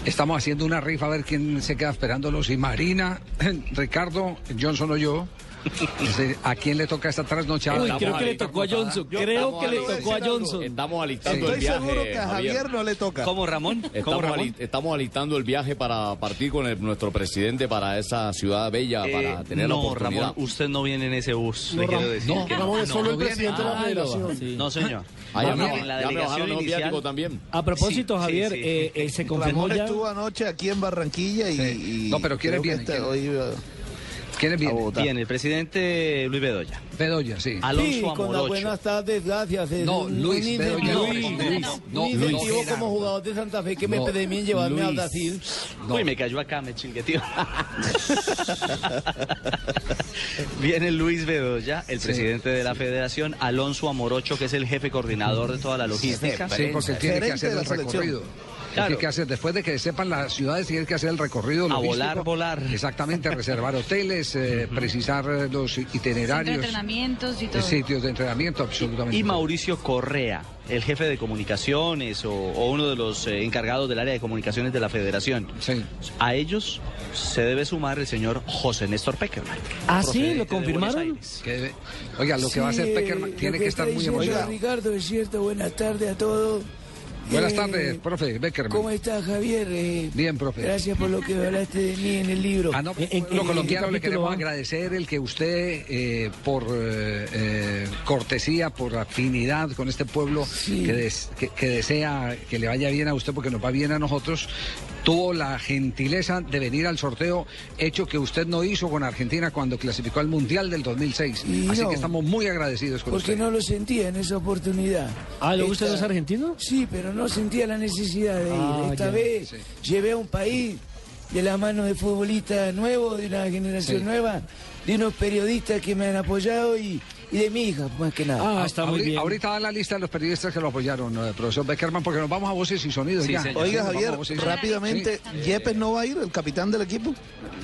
Estamos haciendo una rifa a ver quién se queda esperándolo. Si Marina, Ricardo, Johnson o yo. Es ¿A quién le toca esta trasnochada? Uy, creo que le tocó a Johnson. Creo que le tocó a Johnson. Estamos alistando Estoy el viaje. seguro que a Javier no le toca. ¿Cómo, Ramón? ¿Cómo, Estamos, Ramón? ali- estamos alistando el viaje para partir con el- nuestro presidente para esa ciudad bella, para Eh, tener la no, oportunidad. Ramón, usted no viene en ese bus. No, le quiero decir no, que Ramón es no, solo el no presidente de la federación. sí. No, señor. Ah, ya, No, me, la delegación inicial. también. A propósito, Sí, sí, Javier, sí. eh, eh, se confirmó Ramón ya. estuvo anoche aquí en Barranquilla y. Sí. No, pero ¿quiénes creo ¿Quiénes vienen? Bien, el presidente Luis Bedoya. Bedoya, sí. Alonso Amorocho. tardes, gracias. No, Luis, un Bedoya, incentivo- no, Luis, Luis, no, Luis. incentivo como jugador de Santa Fe que me No, premien llevarme a Luis. Brasil. No. Uy, me cayó acá, me chingueteó. Viene Luis Bedoya, el Sí. presidente de la federación, Alonso Amorocho, que es el jefe coordinador de toda la logística. Sí, porque él tiene que hacer el selección. recorrido. Claro. Tiene que hacer, después de que sepan las ciudades, tiene que hacer el recorrido A volar, volar. Exactamente, reservar hoteles, eh, precisar eh, los Centro de itinerarios, entrenamientos y todo. sitios de entrenamiento, absolutamente. Y todo. Mauricio Correa, el jefe de comunicaciones o, o uno de los eh, encargados del área de comunicaciones de la federación. Sí. A ellos se debe sumar el señor José Néstor Peckerman. Ah, sí, lo confirmaron. Que Oiga, lo que va a hacer Peckerman tiene que estar muy emocionado. Ricardo, es cierto, buenas tardes a todos. Buenas Eh, tardes, profe Beckerman. ¿Cómo está Javier? Eh, Bien, profe. Gracias por lo que hablaste de mí en el libro. Ah, no, ¿En- en- los en colombianos qué le queremos va? agradecer el que usted, eh, por cortesía, por afinidad con este pueblo Sí. que, des- que- que desea que le vaya bien a usted porque nos va bien a nosotros, tuvo la gentileza de venir al sorteo, hecho que usted no hizo con Argentina cuando clasificó al Mundial del 2006. Y Así no. que estamos muy agradecidos con Porque usted. no lo sentía en esa oportunidad. Ah, ¿le gusta los argentinos? Sí, pero no sentía la necesidad de ir. Ah, Esta ya. vez Sí. llevé a un país de la mano de futbolistas nuevos, de una generación Sí. nueva, de unos periodistas que me han apoyado y, y de mi hija, más que nada. Ah, ahori- Ahorita da la lista de los periodistas que lo apoyaron, eh, profesor Beckerman, porque nos vamos a voces y sonidos ya. Oiga, Sí, nos vamos Javier, rápidamente, Sí. ¿Yepes no va a ir, el capitán del equipo?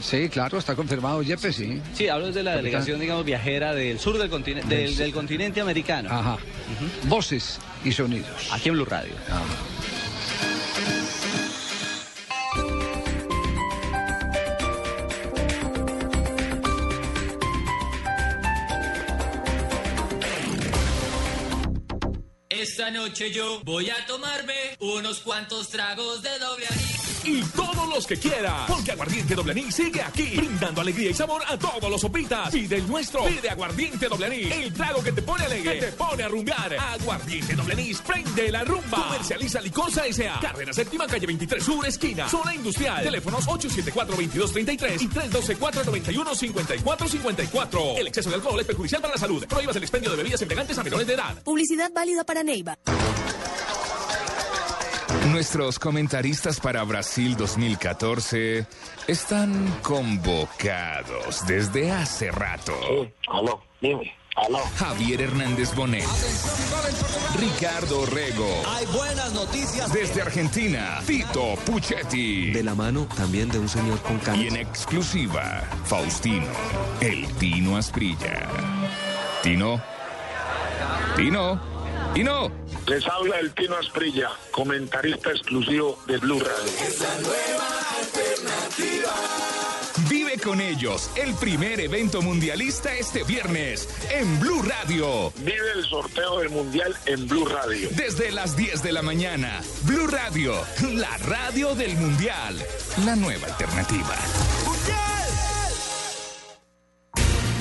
Sí, claro, está confirmado Yepes, sí. Sí, hablo de la Capitán. delegación, digamos, viajera del sur del continente, del, del continente americano. Ajá. Voces y sonidos. Aquí en Blue Radio. Esta noche yo voy a tomarme unos cuantos tragos de doble anís. Y todos los que quiera, porque Aguardiente Doble Anís sigue aquí, brindando alegría y sabor a todos los sopitas. Pide el nuestro, pide Aguardiente Doble el trago que te pone alegre, que te pone a rumbear. Aguardiente Doble prende la rumba. Comercializa Licosa S.A. Carrera Séptima, calle 23 Sur, esquina, zona industrial. Teléfonos 874-2233 y 312-491-5454. El exceso de alcohol es perjudicial para la salud. Prohíbas el expendio de bebidas embriagantes a menores de edad. Publicidad válida para Neiva. Nuestros comentaristas para Brasil 2014 están convocados desde hace rato. Aló, dime, aló. Javier Hernández Bonet. Ricardo Rego. Hay buenas noticias. Desde Argentina, Tito Puchetti. De la mano también de un señor con canas. Y en exclusiva, Faustino, el Tino Asprilla. Tino. Tino. Tino. Les habla el Tino Asprilla, comentarista exclusivo de Blue Radio. Vive con ellos el primer evento mundialista este viernes en Blue Radio. Vive el sorteo del Mundial en Blue Radio. Desde las 10 de la mañana, Blue Radio, la radio del Mundial, la nueva alternativa.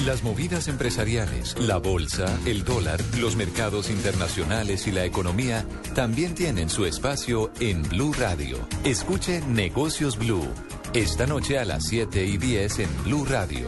Las movidas empresariales, la bolsa, el dólar, los mercados internacionales y la economía también tienen su espacio en Blue Radio. Escuche Negocios Blue. Esta noche a las 7 y 10 en Blue Radio.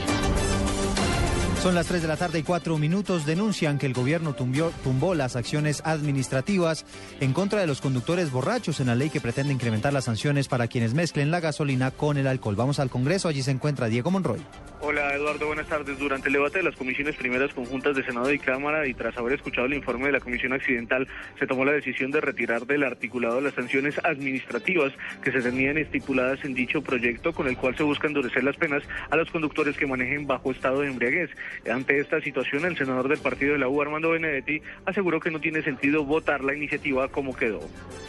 Son las 3 de la tarde y 4 minutos. Denuncian que el gobierno tumbó las acciones administrativas en contra de los conductores borrachos en la ley que pretende incrementar las sanciones para quienes mezclen la gasolina con el alcohol. Vamos al Congreso. Allí se encuentra Diego Monroy. Hola Eduardo, buenas tardes. Durante el debate de las comisiones primeras conjuntas de Senado y Cámara y tras haber escuchado el informe de la Comisión Accidental, se tomó la decisión de retirar del articulado las sanciones administrativas que se tenían estipuladas en dicho proyecto, con el cual se busca endurecer las penas a los conductores que manejen bajo estado de embriaguez. Ante esta situación, el senador del partido de la U, Armando Benedetti, aseguró que no tiene sentido votar la iniciativa como quedó.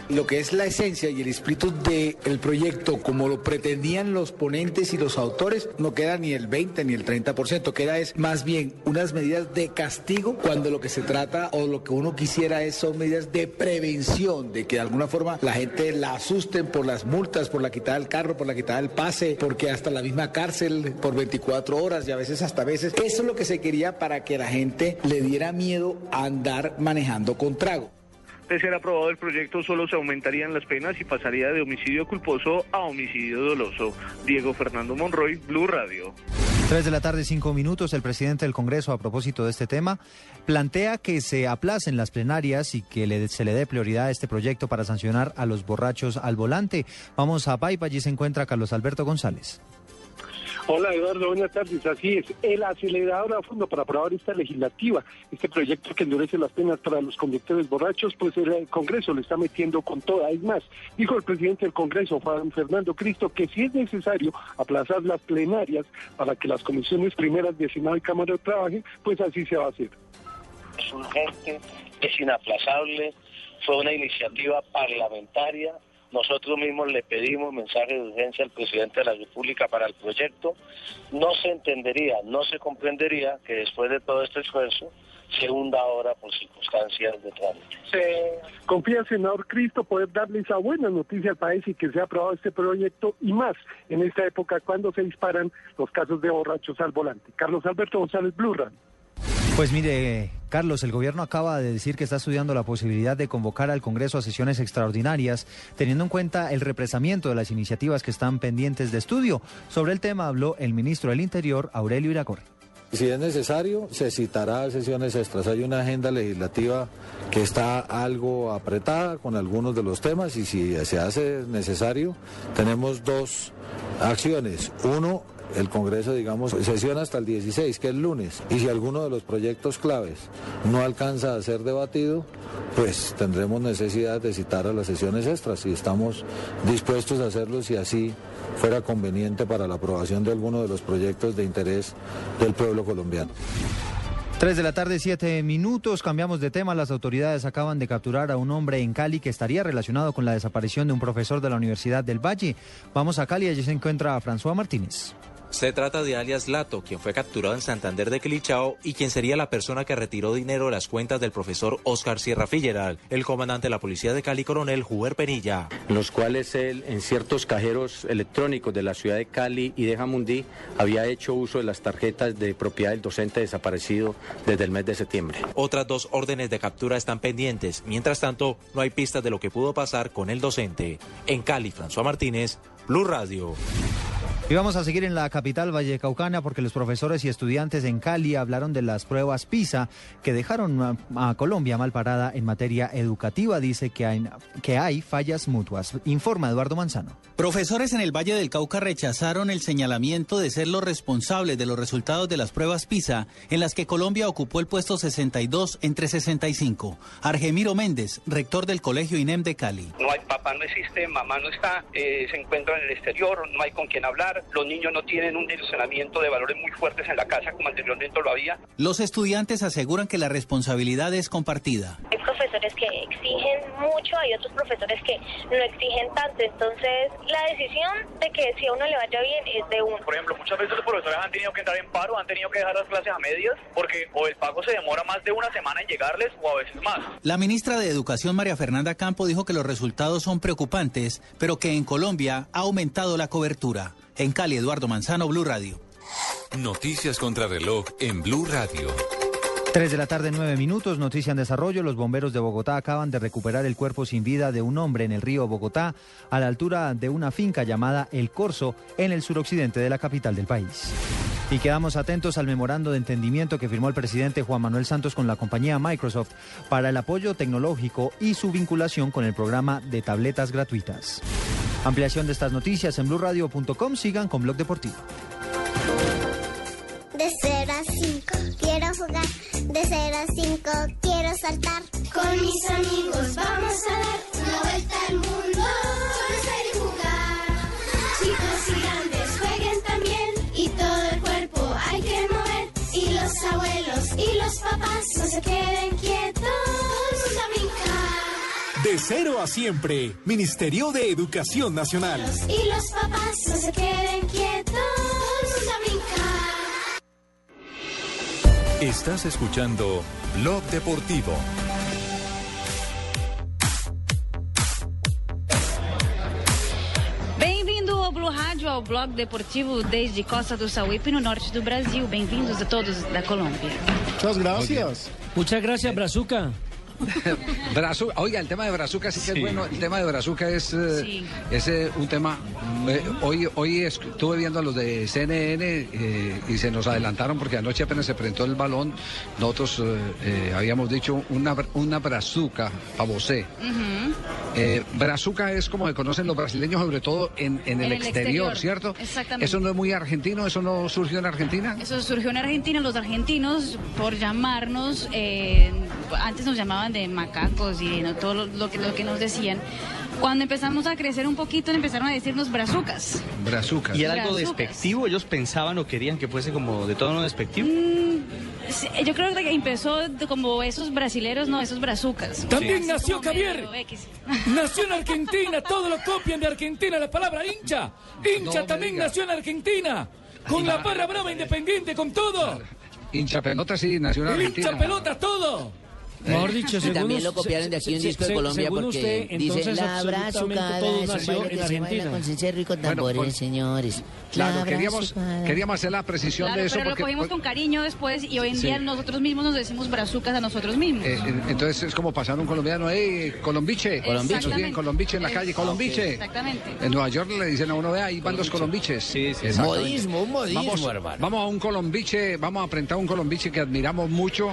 Lo que es la esencia y el espíritu del proyecto, como lo pretendían los ponentes y los autores, no queda ni el 20 ni el 30%, queda es más bien unas medidas de castigo cuando lo que se trata o lo que uno quisiera es son medidas de prevención, de que de alguna forma la gente la asusten por las multas, por la quitada del carro, por la quitada del pase, porque hasta la misma cárcel por 24 horas y a veces hasta veces. Eso es lo que se quería para que la gente le diera miedo a andar manejando con trago. De ser aprobado el proyecto, solo se aumentarían las penas y pasaría de homicidio culposo a homicidio doloso. Diego Fernando Monroy, Blue Radio. 3 de la tarde, 5 minutos. El presidente del Congreso, a propósito de este tema, plantea que se aplacen las plenarias y que le- se le dé prioridad a este proyecto para sancionar a los borrachos al volante. Vamos a Paipa, allí se encuentra Carlos Alberto González. Hola Eduardo, buenas tardes. Así es, el acelerador a fondo para aprobar esta legislativa, este proyecto que endurece las penas para los conductores borrachos, pues el Congreso le está metiendo con toda. Es más, dijo el presidente del Congreso, Juan Fernando Cristo, que si es necesario aplazar las plenarias para que las comisiones primeras de Senado y Cámara trabajen, pues así se va a hacer. es urgente, es inaplazable, fue una iniciativa parlamentaria. Nosotros mismos le pedimos mensaje de urgencia al presidente de la República para el proyecto. No se entendería, no se comprendería que después de todo este esfuerzo se hunda ahora por circunstancias de trámite. Se confía, senador Cristo, poder darle esa buena noticia al país y que se ha aprobado este proyecto y más en esta época cuando se disparan los casos de borrachos al volante. Carlos Alberto González Blurran. Pues mire, Carlos, el gobierno acaba de decir que está estudiando la posibilidad de convocar al Congreso a sesiones extraordinarias, teniendo en cuenta el represamiento de las iniciativas que están pendientes de estudio. Sobre el tema habló el ministro del Interior, Aurelio Iragorri. Si es necesario, se citará sesiones extras. Hay una agenda legislativa que está algo apretada con algunos de los temas y si se hace necesario, tenemos dos acciones. Uno, el Congreso, digamos, sesiona hasta el 16, que es el lunes. Y si alguno de los proyectos claves no alcanza a ser debatido, pues tendremos necesidad de citar a las sesiones extras y estamos dispuestos a hacerlo si así fuera conveniente para la aprobación de alguno de los proyectos de interés del pueblo colombiano. 3 de la tarde, 7 minutos. Cambiamos de tema. Las autoridades acaban de capturar a un hombre en Cali que estaría relacionado con la desaparición de un profesor de la Universidad del Valle. Vamos a Cali, allí se encuentra François Martínez. Se trata de alias Lato, quien fue capturado en Santander de Quilichao y quien sería la persona que retiró dinero de las cuentas del profesor Oscar Sierra Figueral, el comandante de la policía de Cali, coronel Juber Penilla. En los cuales él, en ciertos cajeros electrónicos de la ciudad de Cali y de Jamundí, había hecho uso de las tarjetas de propiedad del docente desaparecido desde el mes de septiembre. Otras dos órdenes de captura están pendientes. Mientras tanto, no hay pistas de lo que pudo pasar con el docente. En Cali, François Martínez, Blue Radio. Y vamos a seguir en la capital vallecaucana porque los profesores y estudiantes en Cali hablaron de las pruebas PISA que dejaron a, a Colombia mal parada en materia educativa. Dice que hay, que hay fallas mutuas. Informa Eduardo Manzano. Profesores en el Valle del Cauca rechazaron el señalamiento de ser los responsables de los resultados de las pruebas PISA en las que Colombia ocupó el puesto 62 entre 65. Argemiro Méndez, rector del Colegio INEM de Cali. No hay papá, no existe, mamá no está, eh, se encuentra en el exterior, no hay con quien hablar, los niños no tienen un direccionamiento de valores muy fuertes en la casa como anteriormente lo había. Los estudiantes aseguran que la responsabilidad es compartida. Hay profesores que exigen mucho, hay otros profesores que no exigen tanto, entonces la decisión de que si a uno le vaya bien es de uno. Por ejemplo, muchas veces los profesores han tenido que entrar en paro, han tenido que dejar las clases a medias, porque o el pago se demora más de una semana en llegarles o a veces más. La ministra de Educación, María Fernanda Campo, dijo que los resultados son preocupantes, pero que en Colombia ha aumentado la cobertura. En Cali, Eduardo Manzano, Blue Radio. Noticias contra reloj en Blue Radio. 3 de la tarde, 9 minutos. Noticia en desarrollo. Los bomberos de Bogotá acaban de recuperar el cuerpo sin vida de un hombre en el río Bogotá, a la altura de una finca llamada El Corso, en el suroccidente de la capital del país. Y quedamos atentos al memorando de entendimiento que firmó el presidente Juan Manuel Santos con la compañía Microsoft para el apoyo tecnológico y su vinculación con el programa de tabletas gratuitas. Ampliación de estas noticias en blurradio.com. Sigan con Blog Deportivo. De 0 a 5 quiero jugar, de 0 a 5 quiero saltar. Con mis amigos vamos a dar una vuelta al mundo. Conocer y jugar. Chicos y grandes jueguen también. Y todo el cuerpo hay que mover. Y los abuelos y los papás no se queden De cero a siempre, Ministerio de Educación Nacional. Y los papás no se queden quietos. A brincar. Estás escuchando Blog Deportivo. Ao blog deportivo desde Costa do Sauípe, no norte do Brasil. Bem-vindos a todos da Colômbia. Muchas gracias. Muchas gracias, Brazuca. Brazu- Oiga, el tema de Brazuca sí que es bueno. El tema de Brazuca es, eh, es eh, un tema. eh, hoy hoy estuve viendo a los de CNN eh, y se nos adelantaron porque anoche apenas se presentó el balón. Nosotros eh, eh, habíamos dicho una, una Brazuca a Bosé. Eh, brazuca es como se conocen los brasileños, sobre todo en, en el, En el exterior, exterior, ¿cierto? exactamente. ¿Eso no es muy argentino? ¿Eso no surgió en Argentina? Eso surgió en Argentina, los argentinos, por llamarnos, eh, antes nos llamaban de macacos y de no, todo lo, lo que, lo que nos decían. Cuando empezamos a crecer un poquito, empezaron a decirnos brazucas. Brazuca. ¿Y era algo Brazucas. despectivo? ¿Ellos pensaban o querían que fuese como de tono despectivo? Sí, Yo creo que empezó como esos brasileros, no, esos brazucas. También Así nació Javier. Nació en Argentina, todo lo copian de Argentina, la palabra hincha. Hincha No también diga. nació en Argentina. Con la barra brava independiente, con todo. Hincha pelota, sí, nació en Argentina. ¡Hincha pelota todo! Mejor dicho, Y según también lo copiaron de aquí un se- disco de Colombia porque usted, dice entonces la absolutamente brazucada todo es un nació en Argentina. con cencerro y con Bueno, tambores, pues, señores. Claro, La queríamos, queríamos hacer la precisión Claro, de eso pero lo porque... cogimos con cariño después y hoy en Sí. día nosotros mismos nos decimos brazucas a nosotros mismos. Eh, eh, entonces es como pasar un colombiano, hey, Colombiche, Colombiche. Dicen Colombiche en la calle, Colombiche. Exactamente. En Nueva York le dicen a uno, vea, ahí van los colombiches. Sí, sí. Modismo, un modismo, vamos, hermano. Vamos a un colombiche, vamos a aprender a un colombiche que admiramos mucho,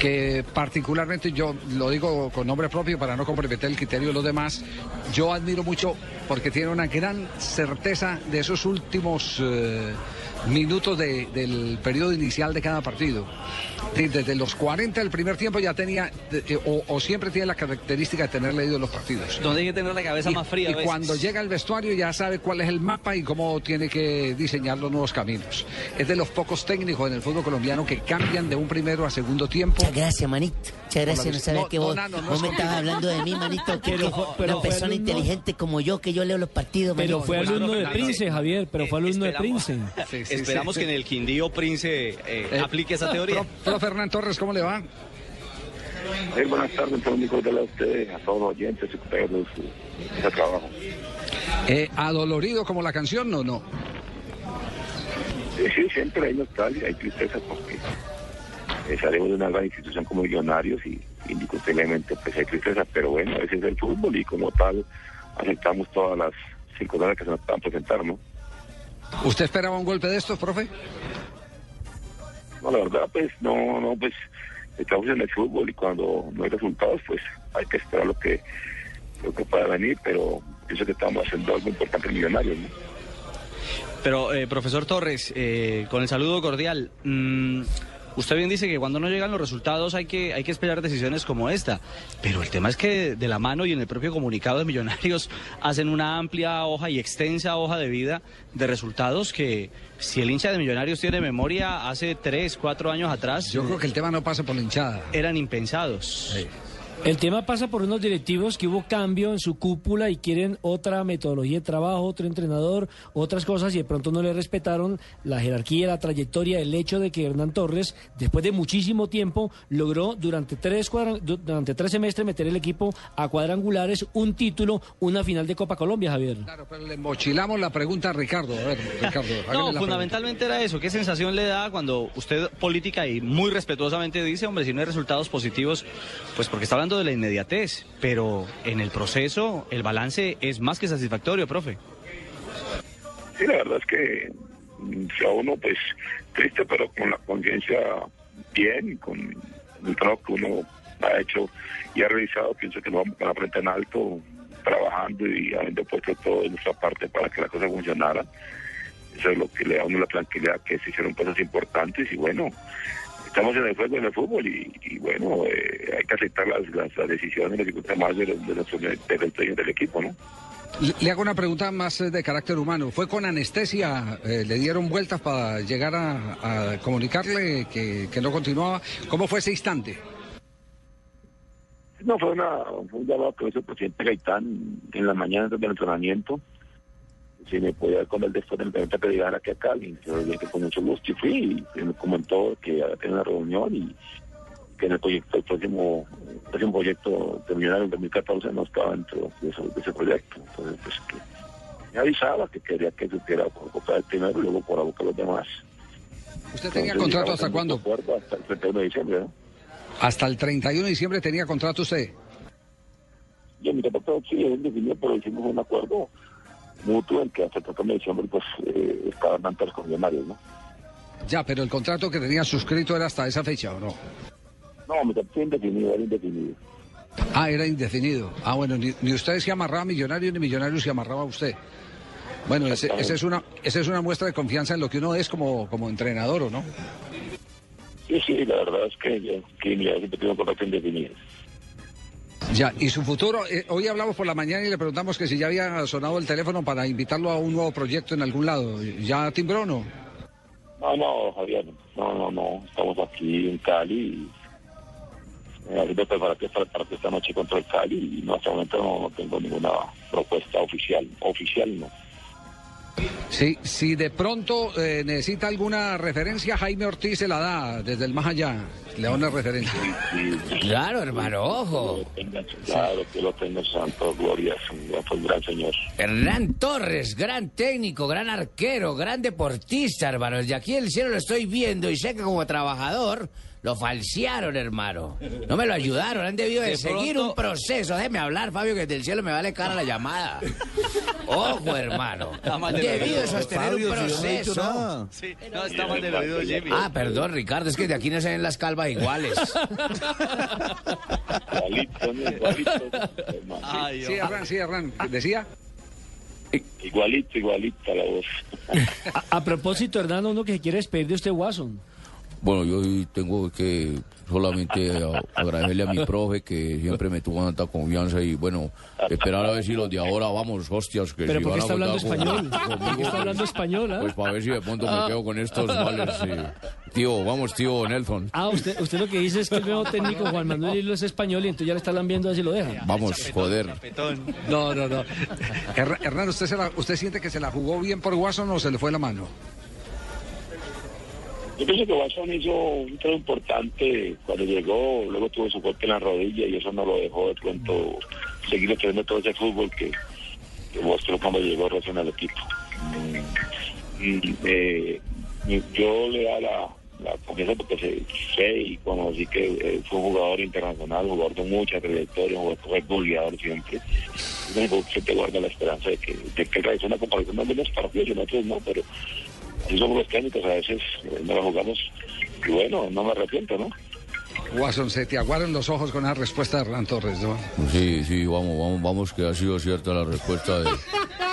que particularmente yo lo digo con nombre propio para no comprometer el criterio de los demás, yo admiro mucho porque tiene una gran certeza de esos últimos eh, minutos de- del periodo inicial de cada partido. Desde los 40 del primer tiempo ya tenía, eh, o, o siempre tiene la característica de tener leído los partidos. Donde hay que tener la cabeza Y- más fría. Y a veces. cuando llega al vestuario ya sabe cuál es el mapa y cómo tiene que diseñar los nuevos caminos. Es de los pocos técnicos en el fútbol colombiano que cambian de un primero a segundo tiempo. Muchas gracias, manito. Muchas gracias. No sabía No, que vos, no me estabas hablando de mí, manito. Que, Pero que fue- pero una persona alumno- inteligente como yo, que yo leo los partidos. Pero manito. fue alumno de Prince, Javier, pero fue alumno de Prince. Esperamos que en el Quindío Prince eh, Eh, aplique esa teoría. Pro- Profe Hernán Torres, ¿cómo le va? Eh, buenas tardes, cordiales a ustedes, a todos los oyentes y compañeros de trabajo. Eh, ¿Adolorido como la canción o no? Sí, siempre hay nostalgia, hay tristeza porque eh, salimos de una gran institución como Millonarios y indiscutiblemente pues hay tristeza, pero bueno, ese es el fútbol y como tal aceptamos todas las circunstancias que se nos puedan presentar, ¿no? ¿Usted esperaba un golpe de estos, profe? No, la verdad, pues no, no, pues estamos en el fútbol y cuando no hay resultados, pues hay que esperar lo que lo que pueda venir, pero pienso que estamos haciendo algo importante en Millonarios, ¿no? Pero, eh, profesor Torres, eh, con el saludo cordial, mm, usted bien dice que cuando no llegan los resultados hay que, hay que esperar decisiones como esta, pero el tema es que de la mano y en el propio comunicado de Millonarios hacen una amplia hoja y extensa hoja de vida de resultados que si el hincha de Millonarios tiene memoria hace tres, cuatro años atrás... Yo creo que el tema no pasa por la hinchada. Eran impensados. El tema pasa por unos directivos que hubo cambio en su cúpula y quieren otra metodología de trabajo, otro entrenador, otras cosas y de pronto no le respetaron la jerarquía, la trayectoria, el hecho de que Hernán Torres, después de muchísimo tiempo, logró durante tres, durante tres semestres meter el equipo a cuadrangulares, un título, una final de Copa Colombia, Javier. Claro, pero le mochilamos la pregunta a Ricardo. A ver, Ricardo, No, la fundamentalmente era eso. ¿Qué sensación le da cuando usted política y muy respetuosamente dice, hombre, si no hay resultados positivos, pues porque está hablando de la inmediatez, pero en el proceso el balance es más que satisfactorio, profe. Sí, la verdad es que mm, si a uno, pues, triste, pero con la conciencia bien, con el trabajo que uno ha hecho y ha realizado, pienso que lo vamos con la frente en alto, trabajando y habiendo puesto todo de nuestra parte para que la cosa funcionara. Eso es lo que le da a uno la tranquilidad, que se hicieron cosas importantes y bueno, estamos en el juego, en el fútbol y, y bueno, eh, hay que aceptar las, las, las decisiones, más de los, de los, de del equipo, ¿no? Le, hago una pregunta más eh, de carácter humano. ¿Fue con anestesia? eh, ¿Le dieron vueltas para llegar a, a comunicarle que, que no continuaba? ¿Cómo fue ese instante? No, fue, una, fue un llamado que hizo el presidente Gaitán en la mañana del entrenamiento. Si me podía él después del entrenamiento que llegara aquí a Cali. Yo dije que con mucho gusto y fui y me comentó que había tenido una reunión y que en el proyecto, el próximo, el próximo proyecto de Millonario en 2014 no estaba dentro de, eso- de ese proyecto. Entonces, pues que me avisaba que quería que supiera por boca del primero y luego por la boca de los demás. ¿Usted tenía Entonces, contrato hasta cuándo? acuerdo Hasta el 31 de diciembre, ¿no? Hasta el 31 de diciembre tenía contrato usted. Yo mi contrato sí es indefinido, pero hicimos un acuerdo mutuo en que hasta el 31 de diciembre pues eh, estaban tantos con millonarios, ¿no? Ya, pero el contrato que tenía suscrito era hasta esa fecha, ¿o no? No, contrato indefinido, era indefinido. Ah, era indefinido. Ah, bueno, ni, ni usted se amarraba a Millonarios ni Millonarios se amarraba a usted. Bueno, ese, ese es una, esa es una muestra de confianza en lo que uno es como, como entrenador, ¿o no? Sí, sí, la verdad es que, yo- que mi siempre tengo un contrato indefinido. Ya, y su futuro, eh, hoy hablamos por la mañana y le preguntamos que si ya había sonado el teléfono para invitarlo a un nuevo proyecto en algún lado. ¿Ya timbró o no? No, no, Javier, no, no, no, estamos aquí en Cali eh, haciendo preparativos para el partido esta noche contra el Cali y no, hasta momento no tengo ninguna propuesta oficial, oficial no. Sí, si de pronto eh, necesita alguna referencia, Jaime Ortiz se la da desde el más allá. Le da una referencia. Claro, hermano, ojo. Claro, que lo tenga santo, gloria, fue un gran señor. Hernán Torres, gran técnico, gran arquero, gran deportista, hermano. Desde aquí el cielo lo estoy viendo y sé que como trabajador lo falsearon, hermano. No me lo ayudaron, han debido de, De seguir pronto- un proceso. Déjeme hablar, Fabio, que desde el cielo me vale cara la llamada. Ojo, hermano. Han del debido de sostener Fabio, un si no proceso. nada. Sí, no, está mal del oído, Jimmy. Ah, perdón, Ricardo, es que de aquí no se ven las calvas iguales. Igualito, ¿no? igualito. hermano. Ay, Sí, Hernán, sí, Hernán. ¿Decía? Igualito, igualita la voz. A, a propósito, Hernán, uno que se quiere despedir de usted, Watson. Bueno, yo hoy tengo que solamente agradecerle a mi profe que siempre me tuvo tanta confianza y bueno, esperar a ver si los de ahora vamos, hostias, que ¿Pero si por qué van a está hablando con- español? ¿Por qué conmigo, está hablando español? Pues para ver si de pronto me quedo con estos males. Tío, vamos, tío Nelson. Ah, usted, usted lo que dice es que el nuevo técnico Juan Manuel Hilo es español y entonces ya le está lambiendo a ver si lo deja. Vamos, joder. No, no, no. Her- Hernán, ¿usted, se la- ¿usted siente que se la jugó bien por Watson o se le fue la mano? Yo pienso que Watson hizo un trabajo importante cuando llegó, luego tuvo su golpe en la rodilla y eso no lo dejó de pronto seguir teniendo todo ese fútbol que, que mostró cuando llegó recién al equipo. Mm, y, eh, y yo le da la, la confianza porque sé, sé y conocí que eh, fue un jugador internacional, jugador de mucha trayectoria, un jugador goleador siempre. Entonces, te guarda la esperanza de que, de que realice una comparación algunos partidos y en otros no, pero así somos los técnicos, a veces eh, no la jugamos y bueno, no me arrepiento, ¿no? Watson, se te aguaron los ojos con la respuesta de Hernán Torres, ¿no? Sí, sí, vamos, vamos, vamos, que ha sido cierta la respuesta de,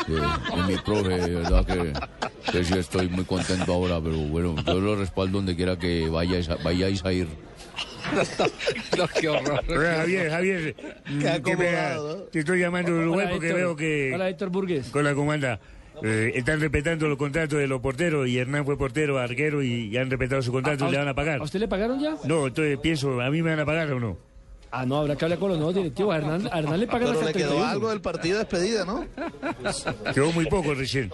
de- de mi profe, de verdad que, que sí estoy muy contento ahora, pero bueno, yo lo respaldo donde quiera que vayáis a, vayáis a ir. No, qué horror. Hola, Javier, Javier. ¿qué me da? Te estoy llamando de Uruguay porque Héctor. veo que... Hola, Héctor Burgues. Con la comanda. Eh, están respetando los contratos de los porteros y Hernán fue portero, arquero y, y han respetado su contrato ¿A- y le van a pagar. ¿A usted le pagaron ya? No, entonces pienso, ¿a mí me van a pagar o no? Ah, no, habrá que hablar con los nuevos directivos. A Hernán, a Hernán le pagan Pero hasta le quedó 31. algo del partido de despedida, ¿no? Quedó muy poco recién.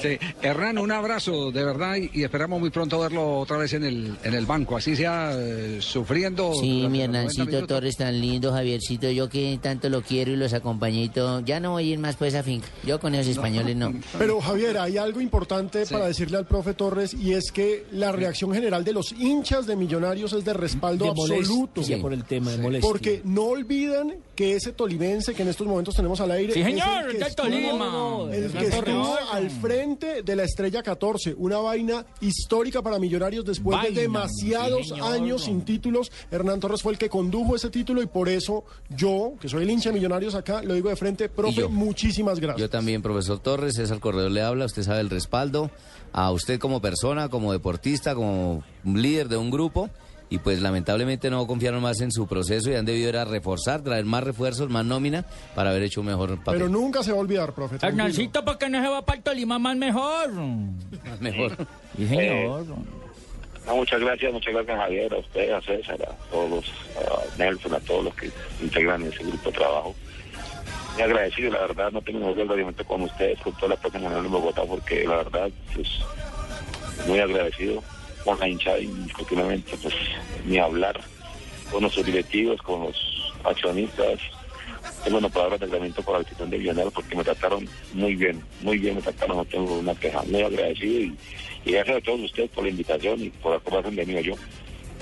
Sí. Hernán, un abrazo de verdad y, y esperamos muy pronto verlo otra vez en el, en el banco, así sea eh, sufriendo. Sí, mi los 90 Hernancito. Torres tan lindo, Javiercito, yo que tanto lo quiero y los acompañé y todo. Ya no voy a ir más pues a finca. Yo con esos españoles no. Pero Javier, hay algo importante para decirle al profe Torres y es que la reacción general de los hinchas de Millonarios es de respaldo De absoluto. por el tema de molestia. Porque no olvidan que ese tolimense que en estos momentos tenemos al aire Sí, es señor, el que estuvo, Tolima. el que estuvo al frente de la Estrella 14, una vaina histórica para Millonarios después Vaina, de demasiados sí, señor. años sin títulos. Hernán Torres fue el que condujo ese título y por eso yo, que soy el hincha de Millonarios acá, lo digo de frente, profe, yo. muchísimas gracias. Yo también, profesor Torres, César Corredor le habla, usted sabe el respaldo a usted como persona, como deportista, como líder de un grupo. Y pues lamentablemente no confiaron más en su proceso y han debido ir a reforzar, traer más refuerzos, más nómina para haber hecho un mejor papel. Pero nunca se va a olvidar, profe. Hernancito, ¿por qué no se va para el Tolima más mejor? mejor. Sí, señor. No, muchas gracias, muchas gracias Javier, a usted, a César, a todos, a Nelson, a todos los que integran ese grupo de trabajo. Muy agradecido, la verdad, no tengo ningún agradecimiento con ustedes, con toda la Nacional de Bogotá, porque la verdad, pues, muy agradecido con la hinchada y continuamente, pues, ni hablar con nuestros directivos, con los accionistas. Tengo una palabra de agradecimiento por la decisión de Lionel porque me trataron muy bien, muy bien me trataron, no tengo una queja, muy agradecido y, y gracias a todos ustedes por la invitación y por acordarse de mí yo.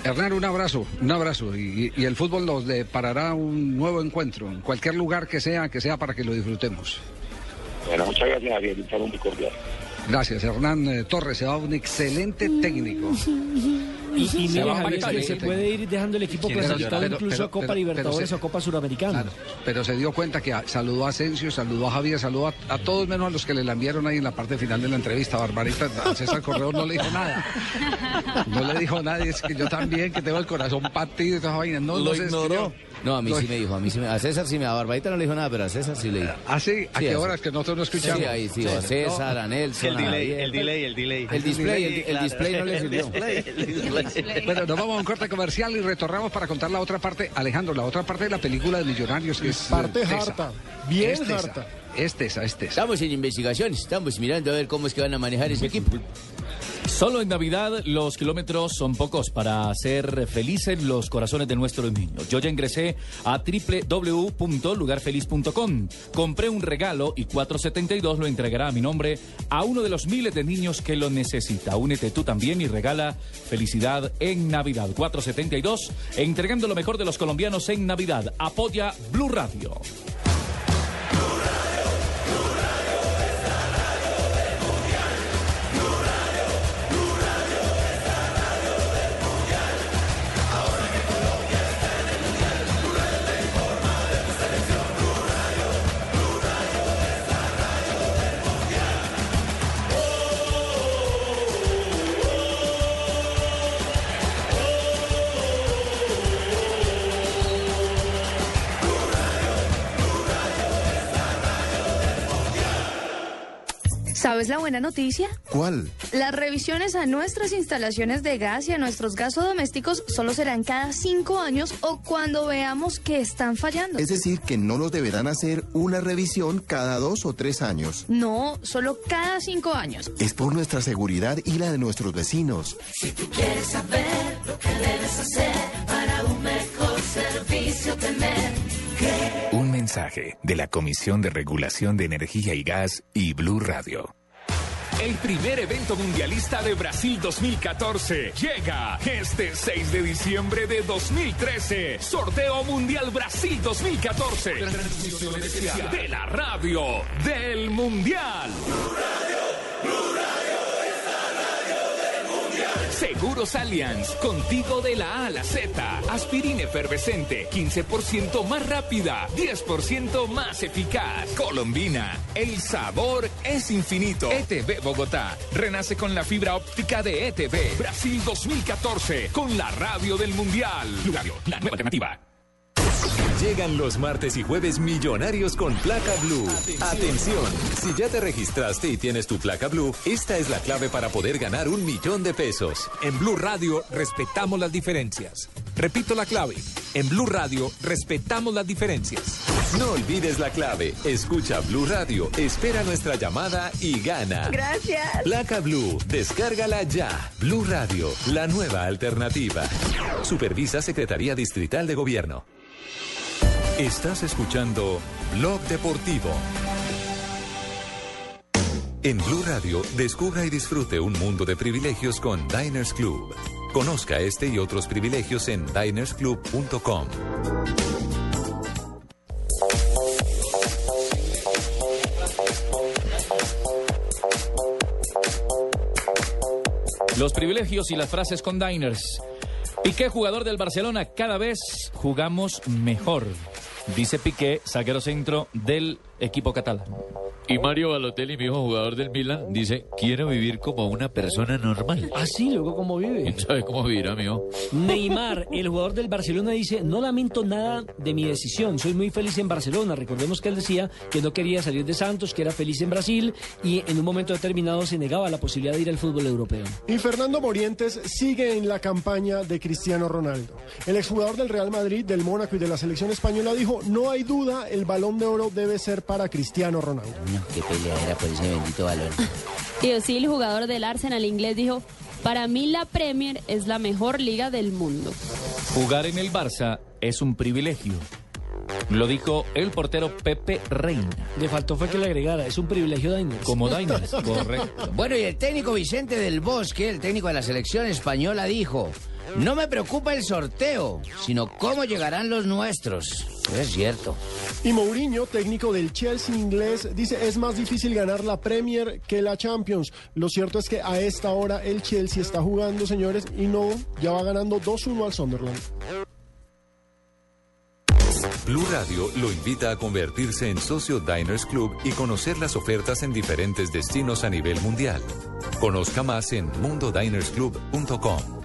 Hernán, un abrazo, un abrazo. Y, y el fútbol nos deparará un nuevo encuentro, en cualquier lugar que sea, que sea para que lo disfrutemos. Bueno, muchas gracias Javier, un saludo muy cordial. Gracias, Hernán eh, Torres, se va un excelente técnico. Y, y Se Javier, para que se puede ir dejando el equipo clasificado pero- incluso pero- a Copa pero- Libertadores pero o Copa Suramericana. Pero se dio cuenta que a- saludó a Asensio, saludó a Javier, saludó a, a todos menos a los que le la enviaron ahí en la parte final de la entrevista. Barbarita, a César Correo no le dijo nada. No le dijo a nadie, es que yo también, que tengo el corazón partido y toda esa vaina. No, Lo no se ignoró. No, a mí sí me dijo, a mí sí me, a César sí me, a Barbarita no le dijo nada, pero a César sí le dijo. ¿Ah, sí? ¿A qué a- horas que nosotros no escuchamos? Sí, ahí sí, a César, a Nelson, El a delay, el delay, el delay. El display, el, el display no le sirvió. Bueno, nos vamos a un corte comercial y retornamos para contar la otra parte. Alejandro, la otra parte de la película de Millonarios que es. Parte eh, tesa. harta, bien Es tesa. harta. Es Tesa, es Tesa. Estamos en investigaciones, estamos mirando a ver cómo es que van a manejar ese equipo. Solo en Navidad los kilómetros son pocos para hacer felices los corazones de nuestros niños. Yo ya ingresé a www.lugarfeliz.com. Compré un regalo y 472 lo entregará a mi nombre a uno de los miles de niños que lo necesita. Únete tú también y regala felicidad en Navidad. 472, entregando lo mejor de los colombianos en Navidad. Apoya Blue Radio. ¿Sabes la buena noticia? ¿Cuál? Las revisiones a nuestras instalaciones de gas y a nuestros gasodomésticos solo serán cada cinco años o cuando veamos que están fallando. Es decir, que no nos deberán hacer una revisión cada dos o tres años. No, solo cada cinco años. Es por nuestra seguridad y la de nuestros vecinos. Si tú quieres saber lo que debes hacer para un mejor servicio tener. Un mensaje de la Comisión de Regulación de Energía y Gas y Blue Radio. El primer evento mundialista de Brasil 2014 llega este 6 de diciembre de 2013. Sorteo Mundial Brasil 2014. Transmisión especial de la radio del Mundial. Seguros Allianz, contigo de la A a la Z. Aspirina efervescente, 15% más rápida, 10% más eficaz. Colombina, el sabor es infinito. ETV Bogotá, renace con la fibra óptica de ETV. Brasil 2014, con la radio del Mundial. Blue Radio, la nueva alternativa. Llegan los martes y jueves millonarios con placa blue. Atención. si ya te registraste y tienes tu placa blue, esta es la clave para poder ganar un millón de pesos. En Blue Radio respetamos las diferencias. Repito la clave. En Blue Radio respetamos las diferencias. No olvides la clave. Escucha Blue Radio, espera nuestra llamada y gana. Gracias. Placa Blue, descárgala ya. Blue Radio, la nueva alternativa. Supervisa Secretaría Distrital de Gobierno. Estás escuchando Blog Deportivo. En Blue Radio, descubra y disfrute un mundo de privilegios con Diners Club. Conozca este y otros privilegios en dinersclub.com. Los privilegios y las frases con Diners. Piqué, jugador del Barcelona, cada vez jugamos mejor. Dice Piqué, zaguero centro del equipo catalán. Y Mario Balotelli, mi hijo jugador del Milan, dice, quiero vivir como una persona normal. Ah, sí, luego cómo vive. ¿Quién sabe cómo vivirá, mijo? Neymar, el jugador del Barcelona, dice, no lamento nada de mi decisión, soy muy feliz en Barcelona. Recordemos que él decía que no quería salir de Santos, que era feliz en Brasil y en un momento determinado se negaba la posibilidad de ir al fútbol europeo. Y Fernando Morientes sigue en la campaña de Cristiano Ronaldo. El exjugador del Real Madrid, del Mónaco y de la selección española dijo, no hay duda, el balón de oro debe ser para Cristiano Ronaldo. No, qué peleadera por ese bendito balón. Y el jugador del Arsenal inglés, dijo, para mí la Premier es la mejor liga del mundo. Jugar en el Barça es un privilegio. Lo dijo el portero Pepe Reina. Le faltó fue que le agregara, es un privilegio Diners. Como Diners, correcto. Bueno, y el técnico Vicente del Bosque, el técnico de la selección española, dijo, no me preocupa el sorteo, sino cómo llegarán los nuestros. Es cierto. Y Mourinho, técnico del Chelsea inglés, dice es más difícil ganar la Premier que la Champions. Lo cierto es que a esta hora el Chelsea está jugando, señores, y no, ya va ganando 2-1 al Sunderland. Blue Radio lo invita a convertirse en socio Diners Club y conocer las ofertas en diferentes destinos a nivel mundial. Conozca más en mundodinersclub.com.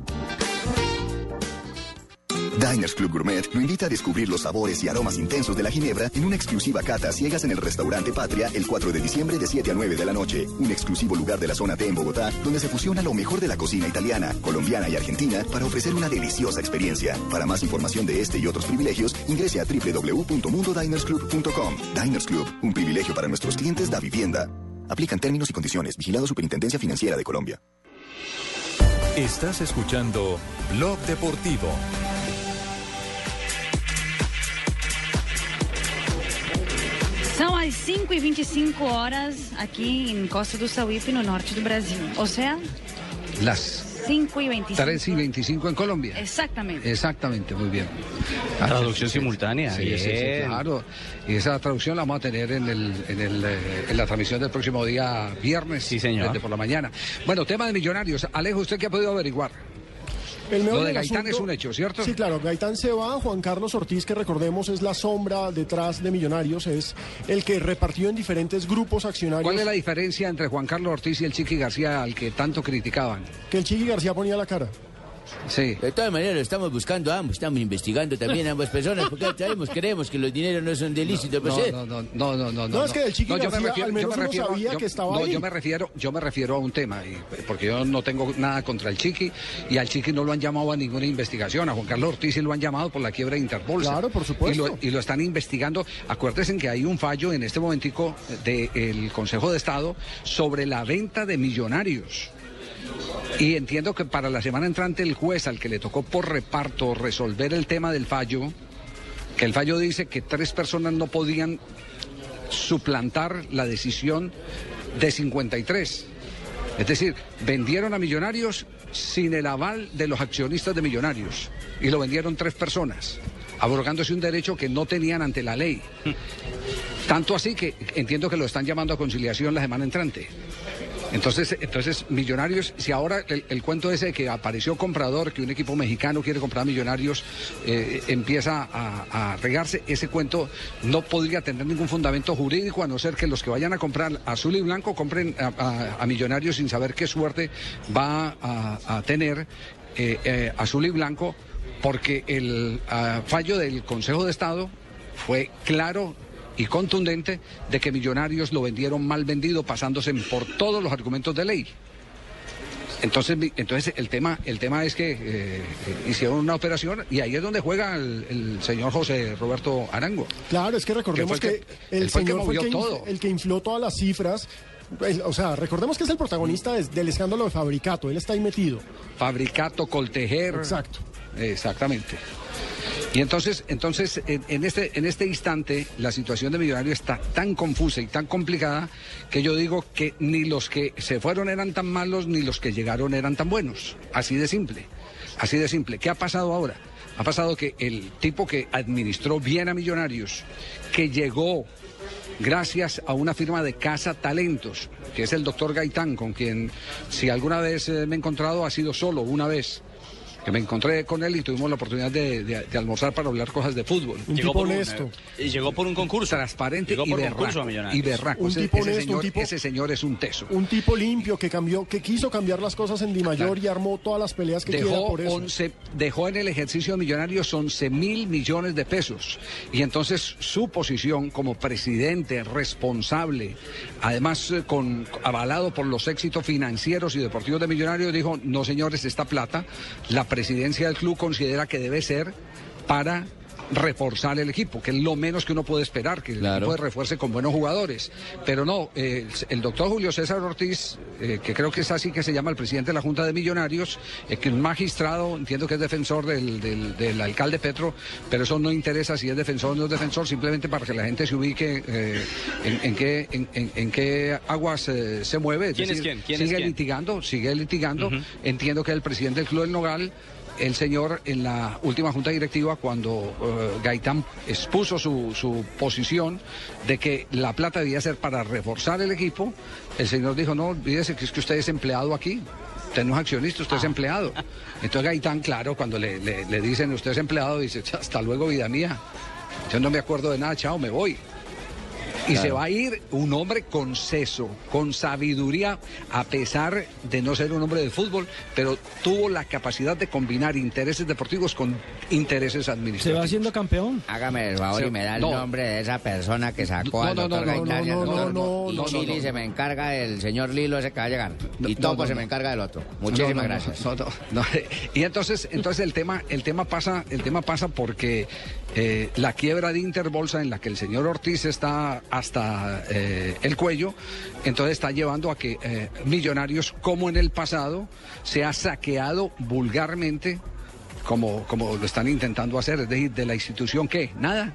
Diners Club Gourmet lo invita a descubrir los sabores y aromas intensos de la ginebra en una exclusiva cata ciegas en el restaurante Patria el 4 de diciembre de 7 a 9 de la noche. Un exclusivo lugar de la zona T en Bogotá donde se fusiona lo mejor de la cocina italiana, colombiana y argentina para ofrecer una deliciosa experiencia. Para más información de este y otros privilegios, ingrese a www.mundodinersclub.com. Diners Club, un privilegio para nuestros clientes da vivienda. Aplican términos y condiciones. Vigilado Superintendencia Financiera de Colombia. Estás escuchando Blog Deportivo. São as 5 e 25 horas aqui em Costa do Sauípe, no norte do Brasil. O sea, Las 5 y 25. 3 y 25 en Colombia. Exactamente. Exactamente, muy bien. Traducción simultánea. Sí, sí, claro. Y esa traducción la vamos a tener en, el, en, el, eh, en la transmisión del próximo día viernes. Sí, señor. Desde por la mañana. Bueno, tema de millonarios. Alejo, ¿usted qué ha podido averiguar? El Lo de Gaitán asunto- es un hecho, ¿cierto? Sí, claro, Gaitán se va, Juan Carlos Ortiz, que recordemos es la sombra detrás de Millonarios, es el que repartió en diferentes grupos accionarios. ¿Cuál es la diferencia entre Juan Carlos Ortiz y el Chiqui García al que tanto criticaban? Que el Chiqui García ponía la cara. Sí. De todas maneras, lo estamos buscando ambos, estamos investigando también a ambas personas, porque sabemos, creemos que los dineros no son de ilícito, pues, No, ¿eh? no, no, no, no, no, No, es que el Chiqui yo me refiero- al yo me refiero- sabía yo- que estaba no, ahí. yo me refiero, yo me refiero a un tema, y- porque yo no tengo nada contra el Chiqui y al Chiqui no lo han llamado a ninguna investigación. A Juan Carlos Ortiz sí lo han llamado por la quiebra de Interpol. Claro, por supuesto. Y lo, y lo están investigando. Acuérdense que hay un fallo en este momentico del Consejo de Estado sobre la venta de millonarios. Y entiendo que para la semana entrante el juez al que le tocó por reparto resolver el tema del fallo, que el fallo dice que tres personas no podían suplantar la decisión de 53. Es decir, vendieron a Millonarios sin el aval de los accionistas de Millonarios y lo vendieron tres personas, abrogándose un derecho que no tenían ante la ley. Tanto así que entiendo que lo están llamando a conciliación la semana entrante. Entonces, entonces Millonarios, si ahora el, cuento ese de que apareció comprador, que un equipo mexicano quiere comprar a Millonarios, eh, empieza a, regarse, ese cuento no podría tener ningún fundamento jurídico, a no ser que los que vayan a comprar azul y blanco compren a, Millonarios sin saber qué suerte va a, a tener eh, eh, azul y blanco, porque el ah, fallo del Consejo de Estado fue claro y contundente de que Millonarios lo vendieron mal vendido, pasándose por todos los argumentos de ley. Entonces, entonces el tema, el tema es que eh, hicieron una operación y ahí es donde juega el, el señor José Roberto Arango. Claro, es que recordemos Que el señor fue el que, todo. el que infló todas las cifras. El- O sea, recordemos que es el protagonista del escándalo de Fabricato, él está ahí metido. Fabricato, Coltejer. Exacto. Exactamente. Y entonces, entonces en, en este, en este instante, la situación de Millonarios está tan confusa y tan complicada que yo digo que ni los que se fueron eran tan malos, ni los que llegaron eran tan buenos. Así de simple. Así de simple. ¿Qué ha pasado ahora? Ha pasado que el tipo que administró bien a Millonarios, que llegó gracias a una firma de Casa Talentos, que es el doctor Gaitán, con quien si alguna vez eh, me he encontrado ha sido solo una vez. Que me encontré con él y tuvimos la oportunidad de, de- de almorzar para hablar cosas de fútbol. Un Llegó tipo por un, honesto. Y llegó por un concurso. Transparente Llegó y por berraco. concurso a Millonarios. Y berraco. Un Ese, tipo ese honesto, un señor, tipo- ese señor es un teso. Un tipo limpio que cambió, que quiso cambiar las cosas en Di Mayor y armó todas las peleas que quiera dejó, por eso. 11, dejó en el ejercicio de Millonarios 11 mil millones de pesos. Y entonces su posición como presidente responsable, además eh, con, avalado por los éxitos financieros y deportivos de Millonarios, dijo, no señores, esta plata, la presidencia del club considera que debe ser para reforzar el equipo, que es lo menos que uno puede esperar, que el equipo se refuerce con buenos jugadores. Pero no, eh, el, el doctor Julio César Ortiz, eh, que creo que es así que se llama el presidente de la Junta de Millonarios, eh, que es un magistrado, entiendo que es defensor del, del- del alcalde Petro, pero eso no interesa si es defensor o no es defensor, simplemente para que la gente se ubique eh, en, en qué, en, en- en qué aguas eh, se mueve. ¿Quién es quién? ¿Quién es sigue quién? litigando, sigue litigando. Entiendo que el presidente del Club del Nogal, el señor en la última junta directiva, cuando eh, Gaitán expuso su, su posición de que la plata debía ser para reforzar el equipo, el señor dijo, no, olvídese que es que usted es empleado aquí. Usted no es accionista, usted es empleado. Entonces Gaitán, claro, cuando le, le- le dicen usted es empleado, dice, hasta luego, vida mía. Yo no me acuerdo de nada, chao, me voy. Y Claro. se va a ir un hombre con seso, con sabiduría, a pesar de no ser un hombre de fútbol, pero tuvo la capacidad de combinar intereses deportivos con intereses ¿Se administrativos. va haciendo campeón? Hágame el favor Se- y me da el no. nombre de esa persona que sacó No, al no, doctor no, no, Gaitán y al no, no, doctor no, Bo- no, y no, Chile no, no. se me encarga el señor Lilo ese que va a llegar. Y Topo no, se me encarga del otro. Muchísimas No, no, no, gracias. no, no, no. Y entonces, entonces el tema, el tema pasa, el tema pasa porque eh, la quiebra de Interbolsa en la que el señor Ortiz está hasta eh, el cuello, entonces está llevando a que eh, Millonarios, como en el pasado, se ha saqueado vulgarmente, como, como lo están intentando hacer, es decir, de la institución que nada.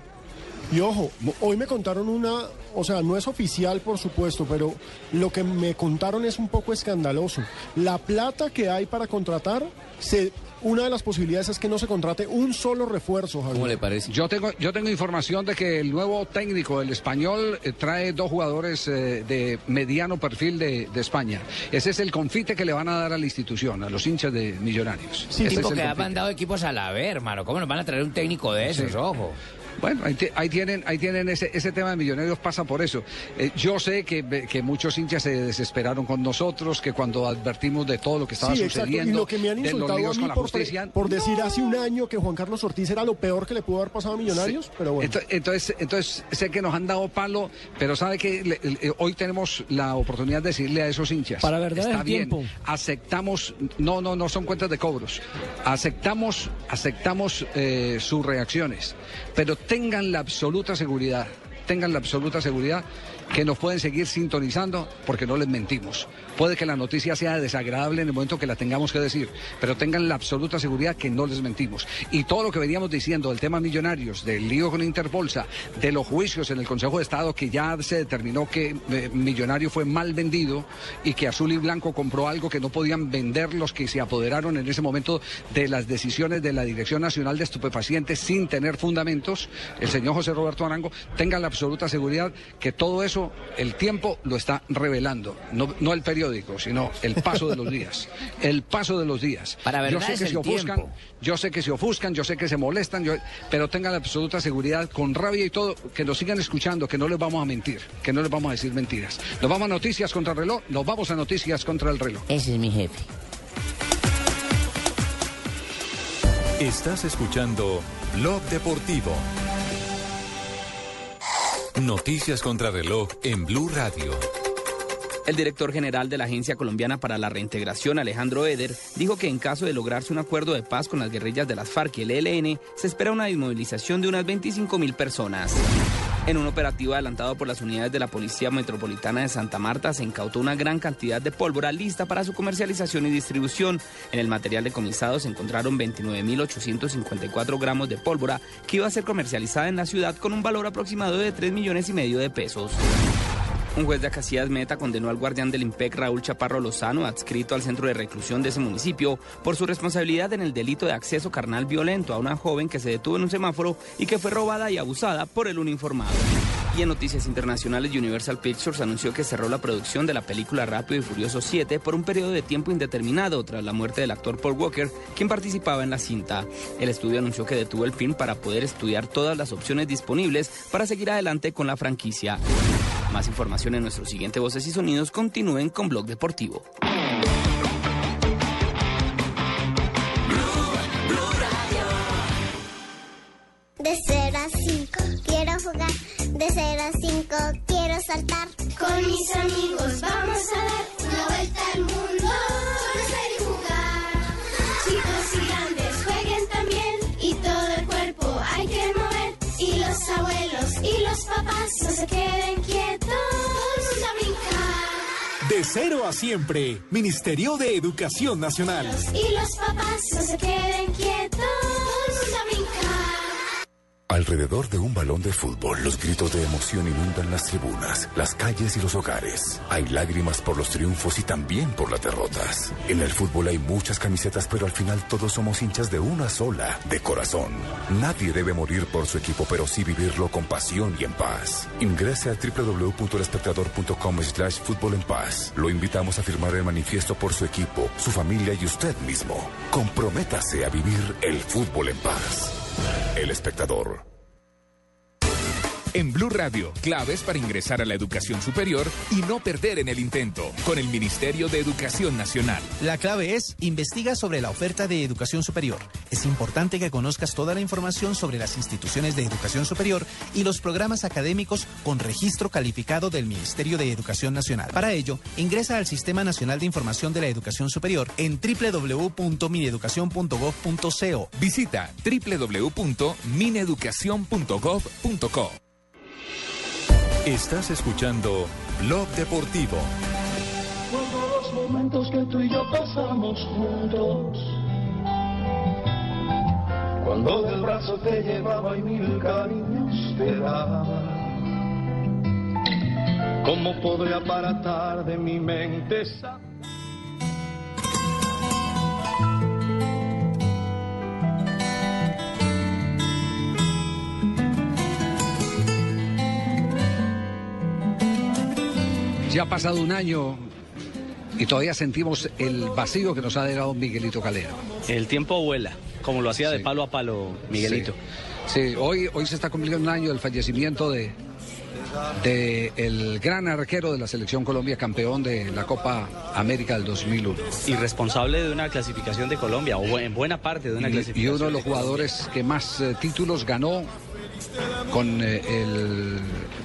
Y ojo, hoy me contaron una, o sea, no es oficial por supuesto, pero lo que me contaron es un poco escandaloso. La plata que hay para contratar, se, una de las posibilidades es que no se contrate un solo refuerzo, Javier. parece? Yo tengo, yo tengo información de que el nuevo técnico, el español, eh, trae dos jugadores eh, de mediano perfil de, de España. Ese es el confite que le van a dar a la institución, a los hinchas de Millonarios. Sí, tipo es el que ha mandado equipos a la ver, hermano. ¿Cómo nos van a traer un técnico de esos? Sí. Ojo. Bueno, ahí, ahí tienen, ahí tienen ese, ese tema de millonarios pasa por eso. Eh, yo sé que, que muchos hinchas se desesperaron con nosotros, que cuando advertimos de todo lo que estaba Sí, exacto. Y sucediendo, lo que me han de los insultado a mí con la por, justicia, por decir hace un año que Juan Carlos Ortiz era lo peor que le pudo haber pasado a Millonarios, pero bueno. Ento- Entonces, entonces, sé que nos han dado palo, pero sabe que le- le- hoy tenemos la oportunidad de decirle a esos hinchas. Para verdad está bien, tiempo. aceptamos, no, no, no son cuentas de cobros. Aceptamos, aceptamos eh, sus reacciones, pero tengan la absoluta seguridad, tengan la absoluta seguridad que nos pueden seguir sintonizando porque no les mentimos. Puede que la noticia sea desagradable en el momento que la tengamos que decir, pero tengan la absoluta seguridad que no les mentimos. Y todo lo que veníamos diciendo del tema millonarios, del lío con Interbolsa, de los juicios en el Consejo de Estado, que ya se determinó que eh, Millonario fue mal vendido y que Azul y Blanco compró algo que no podían vender los que se apoderaron en ese momento de las decisiones de la Dirección Nacional de Estupefacientes sin tener fundamentos, el señor José Roberto Arango tenga la absoluta seguridad que todo eso el tiempo lo está revelando, no, no el periódico, sino el paso de los días, el paso de los días. Para yo verdad sé es que el se ofuscan, tiempo. yo sé que se ofuscan, yo sé que se molestan, yo- pero tengan la absoluta seguridad, con rabia y todo, que nos sigan escuchando, que no les vamos a mentir, que no les vamos a decir mentiras. Nos vamos a noticias contra el reloj, nos vamos a noticias contra el reloj. Ese es mi jefe. Estás escuchando Blog Deportivo. Noticias contra reloj en Blue Radio. El director general de la Agencia Colombiana para la Reintegración, Alejandro Eder, dijo que en caso de lograrse un acuerdo de paz con las guerrillas de las FARC y el ELN, se espera una inmovilización de unas 25 mil personas. En un operativo adelantado por las unidades de la Policía Metropolitana de Santa Marta, se incautó una gran cantidad de pólvora lista para su comercialización y distribución. En el material decomisado se encontraron 29.854 gramos de pólvora que iba a ser comercializada en la ciudad con un valor aproximado de 3 millones y medio de pesos. Un juez de Acacias Meta condenó al guardián del IMPEC Raúl Chaparro Lozano, adscrito al centro de reclusión de ese municipio, por su responsabilidad en el delito de acceso carnal violento a una joven que se detuvo en un semáforo y que fue robada y abusada por el uniformado. Y en noticias internacionales, Universal Pictures anunció que cerró la producción de la película Rápido y Furioso 7 por un periodo de tiempo indeterminado tras la muerte del actor Paul Walker, quien participaba en la cinta. El estudio anunció que detuvo el film para poder estudiar todas las opciones disponibles para seguir adelante con la franquicia. Más información en nuestro siguiente Voces y Sonidos. Continúen con Blog Deportivo. De 0 a 5 quiero jugar, de 0 a 5 quiero saltar. Con mis amigos vamos a dar una vuelta al mundo. Conocer y jugar. Chicos y grandes jueguen también y todo el cuerpo hay que mover. Y los abuelos y los papás no se queden quietos. De cero a siempre, Ministerio de Educación Nacional. Y los papás no se queden quietos. Alrededor de un balón de fútbol, los gritos de emoción inundan las tribunas, las calles y los hogares. Hay lágrimas por los triunfos y también por las derrotas. En el fútbol hay muchas camisetas, pero al final todos somos hinchas de una sola, de corazón. Nadie debe morir por su equipo, pero sí vivirlo con pasión y en paz. Ingrese a www.elespectador.com slash fútbol en paz. Lo invitamos a firmar el manifiesto por su equipo, su familia y usted mismo. Comprométase a vivir el fútbol en paz. El espectador. En Blue Radio, claves para ingresar a la educación superior y no perder en el intento. Con el Ministerio de Educación Nacional. La clave es investiga sobre la oferta de educación superior. Es importante que conozcas toda la información sobre las instituciones de educación superior y los programas académicos con registro calificado del Ministerio de Educación Nacional. Para ello, ingresa al Sistema Nacional de Información de la Educación Superior en www.mineducacion.gov.co. Visita www.mineducacion.gov.co. Estás escuchando Blog Deportivo. Cuando los momentos que tú y yo pasamos juntos. Cuando del brazo te llevaba y mil cariños te daba. ¿Cómo podré aparatar de mi mente esa... Ya ha pasado un año y todavía sentimos el vacío que nos ha dejado Miguelito Calero. El tiempo vuela, como lo hacía de palo a palo Miguelito. Sí, sí, hoy, hoy se está cumpliendo un año del fallecimiento de, de el gran arquero de la selección Colombia, campeón de la Copa América del 2001. Y responsable de una clasificación de Colombia, o en buena parte de una Y, clasificación. y uno de los jugadores que más eh, títulos ganó con eh, el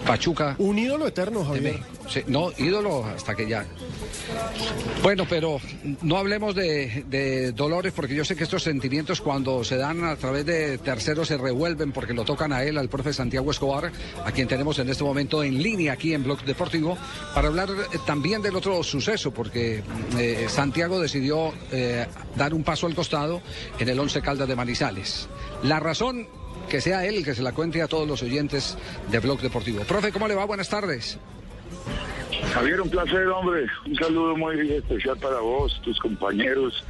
Pachuca. Un ídolo eterno, Javier. Sí, no, ídolo hasta que ya. Bueno, pero no hablemos de, de dolores porque yo sé que estos sentimientos cuando se dan a través de terceros se revuelven porque lo tocan a él, al profe Santiago Escobar, a quien tenemos en este momento en línea aquí en Blog Deportivo, para hablar eh, también del otro suceso, porque eh, Santiago decidió eh, dar un paso al costado en el Once Caldas de Manizales. La razón que sea él el que se la cuente a todos los oyentes de Blog Deportivo. Profe, ¿cómo le va? Buenas tardes. Javier, un placer, hombre. Un saludo muy especial para vos, tus compañeros,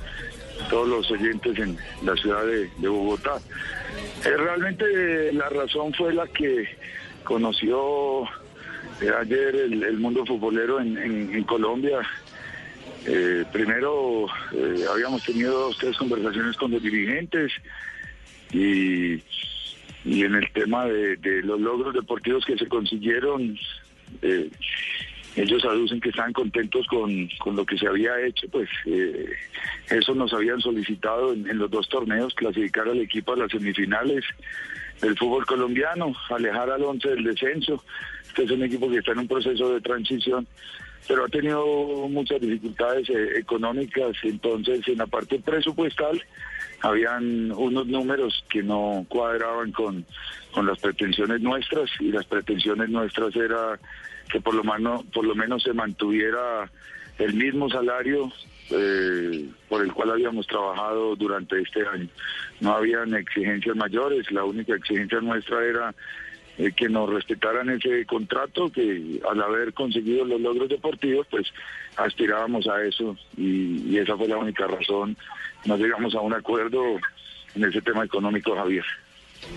todos los oyentes en la ciudad de, Bogotá. Eh, realmente eh, la razón fue la que conoció eh, ayer el, mundo futbolero en, Colombia. Primero habíamos tenido dos, tres conversaciones con los dirigentes y, y en el tema de, los logros deportivos que se consiguieron, eh, ellos aducen que estaban contentos con, con lo que se había hecho, pues eh, eso nos habían solicitado en, en los dos torneos, clasificar al equipo a las semifinales del fútbol colombiano, alejar al once del descenso. Este es un equipo que está en un proceso de transición, pero ha tenido muchas dificultades eh, económicas, entonces en la parte presupuestal habían unos números que no cuadraban con, con las pretensiones nuestras y las pretensiones nuestras era que por lo menos, por lo menos se mantuviera el mismo salario eh, por el cual habíamos trabajado durante este año. No habían exigencias mayores, la única exigencia nuestra era eh, que nos respetaran ese contrato, que al haber conseguido los logros deportivos, pues aspirábamos a eso y esa fue la única razón. No llegamos a un acuerdo en ese tema económico, Javier.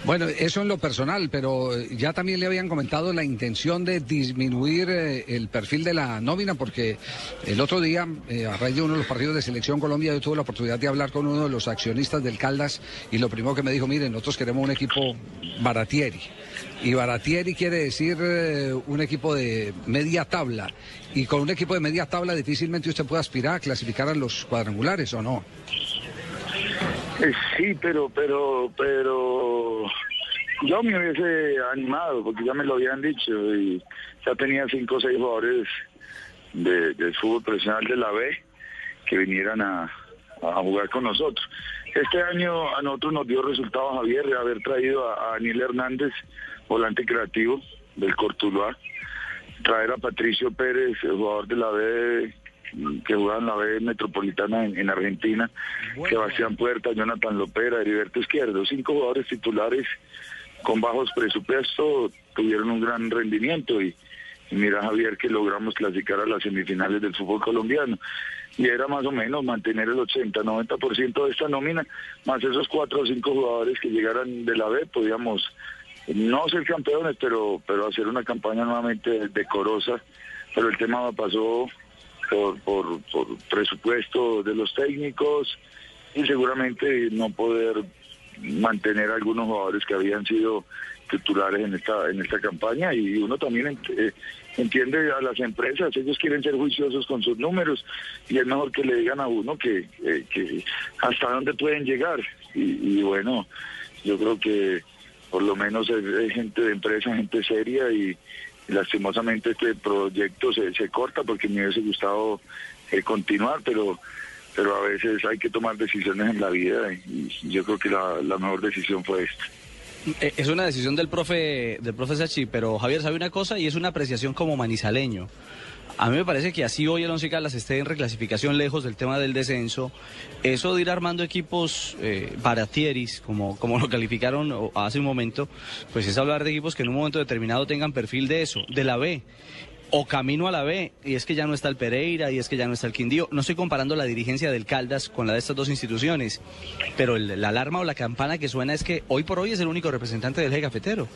Bueno, eso en lo personal, pero ya también le habían comentado la intención de disminuir eh, el perfil de la nómina, porque el otro día, eh, a raíz de uno de los partidos de Selección Colombia, yo tuve la oportunidad de hablar con uno de los accionistas del Caldas y lo primero que me dijo, miren, nosotros queremos un equipo baratieri. Y baratieri quiere decir eh, un equipo de media tabla. Y con un equipo de media tabla difícilmente usted puede aspirar a clasificar a los cuadrangulares, ¿o no? Sí, pero, pero, pero yo me hubiese animado porque ya me lo habían dicho y ya tenía cinco o seis jugadores de, del fútbol profesional de la B que vinieran a, jugar con nosotros. Este año a nosotros nos dio resultado Javier de haber traído a, a Daniel Hernández, volante creativo del Cortuluá, traer a Patricio Pérez, el jugador de la B que jugaba en la B Metropolitana en, en Argentina, Sebastián Puerta, Jonathan Lopera, Heriberto Izquierdo, cinco jugadores titulares con bajos presupuestos tuvieron un gran rendimiento y, y mira Javier que logramos clasificar a las semifinales del fútbol colombiano. Y era más o menos mantener el 80-90% de esta nómina, más esos cuatro o cinco jugadores que llegaran de la B, podíamos no ser campeones, pero pero hacer una campaña nuevamente decorosa, pero el tema pasó por, por, presupuesto de los técnicos y seguramente no poder mantener algunos jugadores que habían sido titulares en esta en esta campaña. Y uno también eh, entiende a las empresas, ellos quieren ser juiciosos con sus números y es mejor que le digan a uno que, eh, hasta dónde pueden llegar. Y, y bueno, yo creo que por lo menos es gente de empresa, gente seria y lastimosamente este proyecto se, se corta porque me hubiese gustado eh, continuar, pero pero a veces hay que tomar decisiones en la vida y, yo creo que la, la mejor decisión fue esta. Eh, Es una decisión del profe, del profe Sachi, pero Javier sabe una cosa y es una apreciación como manizaleño. A mí me parece que así hoy el Caldas esté en reclasificación lejos del tema del descenso. Eso de ir armando equipos eh, baratieris, como, como lo calificaron hace un momento, pues es hablar de equipos que en un momento determinado tengan perfil de eso, de la B o camino a la B, y es que ya no está el Pereira, y es que ya no está el Quindío. No estoy comparando la dirigencia del Caldas con la de estas dos instituciones, pero el- la alarma o la campana que suena es que hoy por hoy es el único representante del eje cafetero.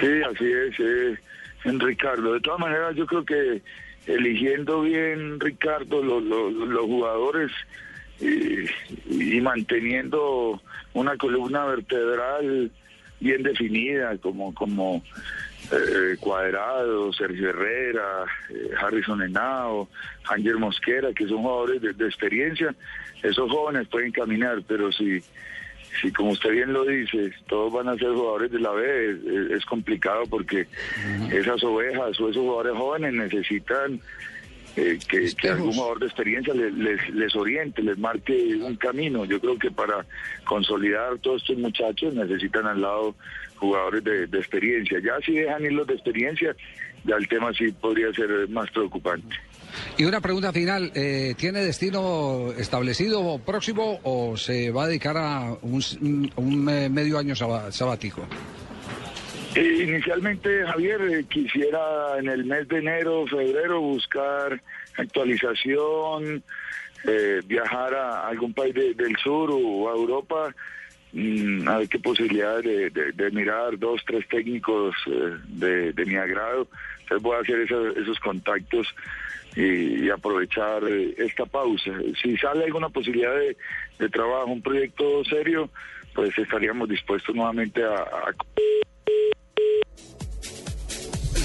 Sí, así es, eh, en Ricardo. De todas maneras, yo creo que eligiendo bien, Ricardo, lo- lo- los jugadores y, y manteniendo una columna vertebral bien definida, como como eh, Cuadrado, Sergio Herrera, eh, Harrison Henao, Ángel Mosquera, que son jugadores de experiencia, esos jóvenes pueden caminar, pero si si como usted bien lo dice, todos van a ser jugadores de la B, es, complicado porque esas ovejas o esos jugadores jóvenes necesitan eh, que, que algún jugador de experiencia les, les, les oriente, les marque un camino. Yo creo que para consolidar todos estos muchachos necesitan al lado jugadores de, de experiencia. Ya si dejan ir los de experiencia, ya el tema sí podría ser más preocupante. Y una pregunta final, eh, ¿tiene destino establecido próximo o se va a dedicar a un, eh, medio año sabático? Eh, Inicialmente, Javier, eh, quisiera en el mes de enero, febrero, buscar actualización, viajar a algún país de- del sur o a Europa, mm, a ver qué posibilidades de, de- mirar dos, tres técnicos eh, de, mi agrado. Entonces voy a hacer esos, contactos y, aprovechar eh, esta pausa. Si sale alguna posibilidad de, trabajo, un proyecto serio, pues estaríamos dispuestos nuevamente a-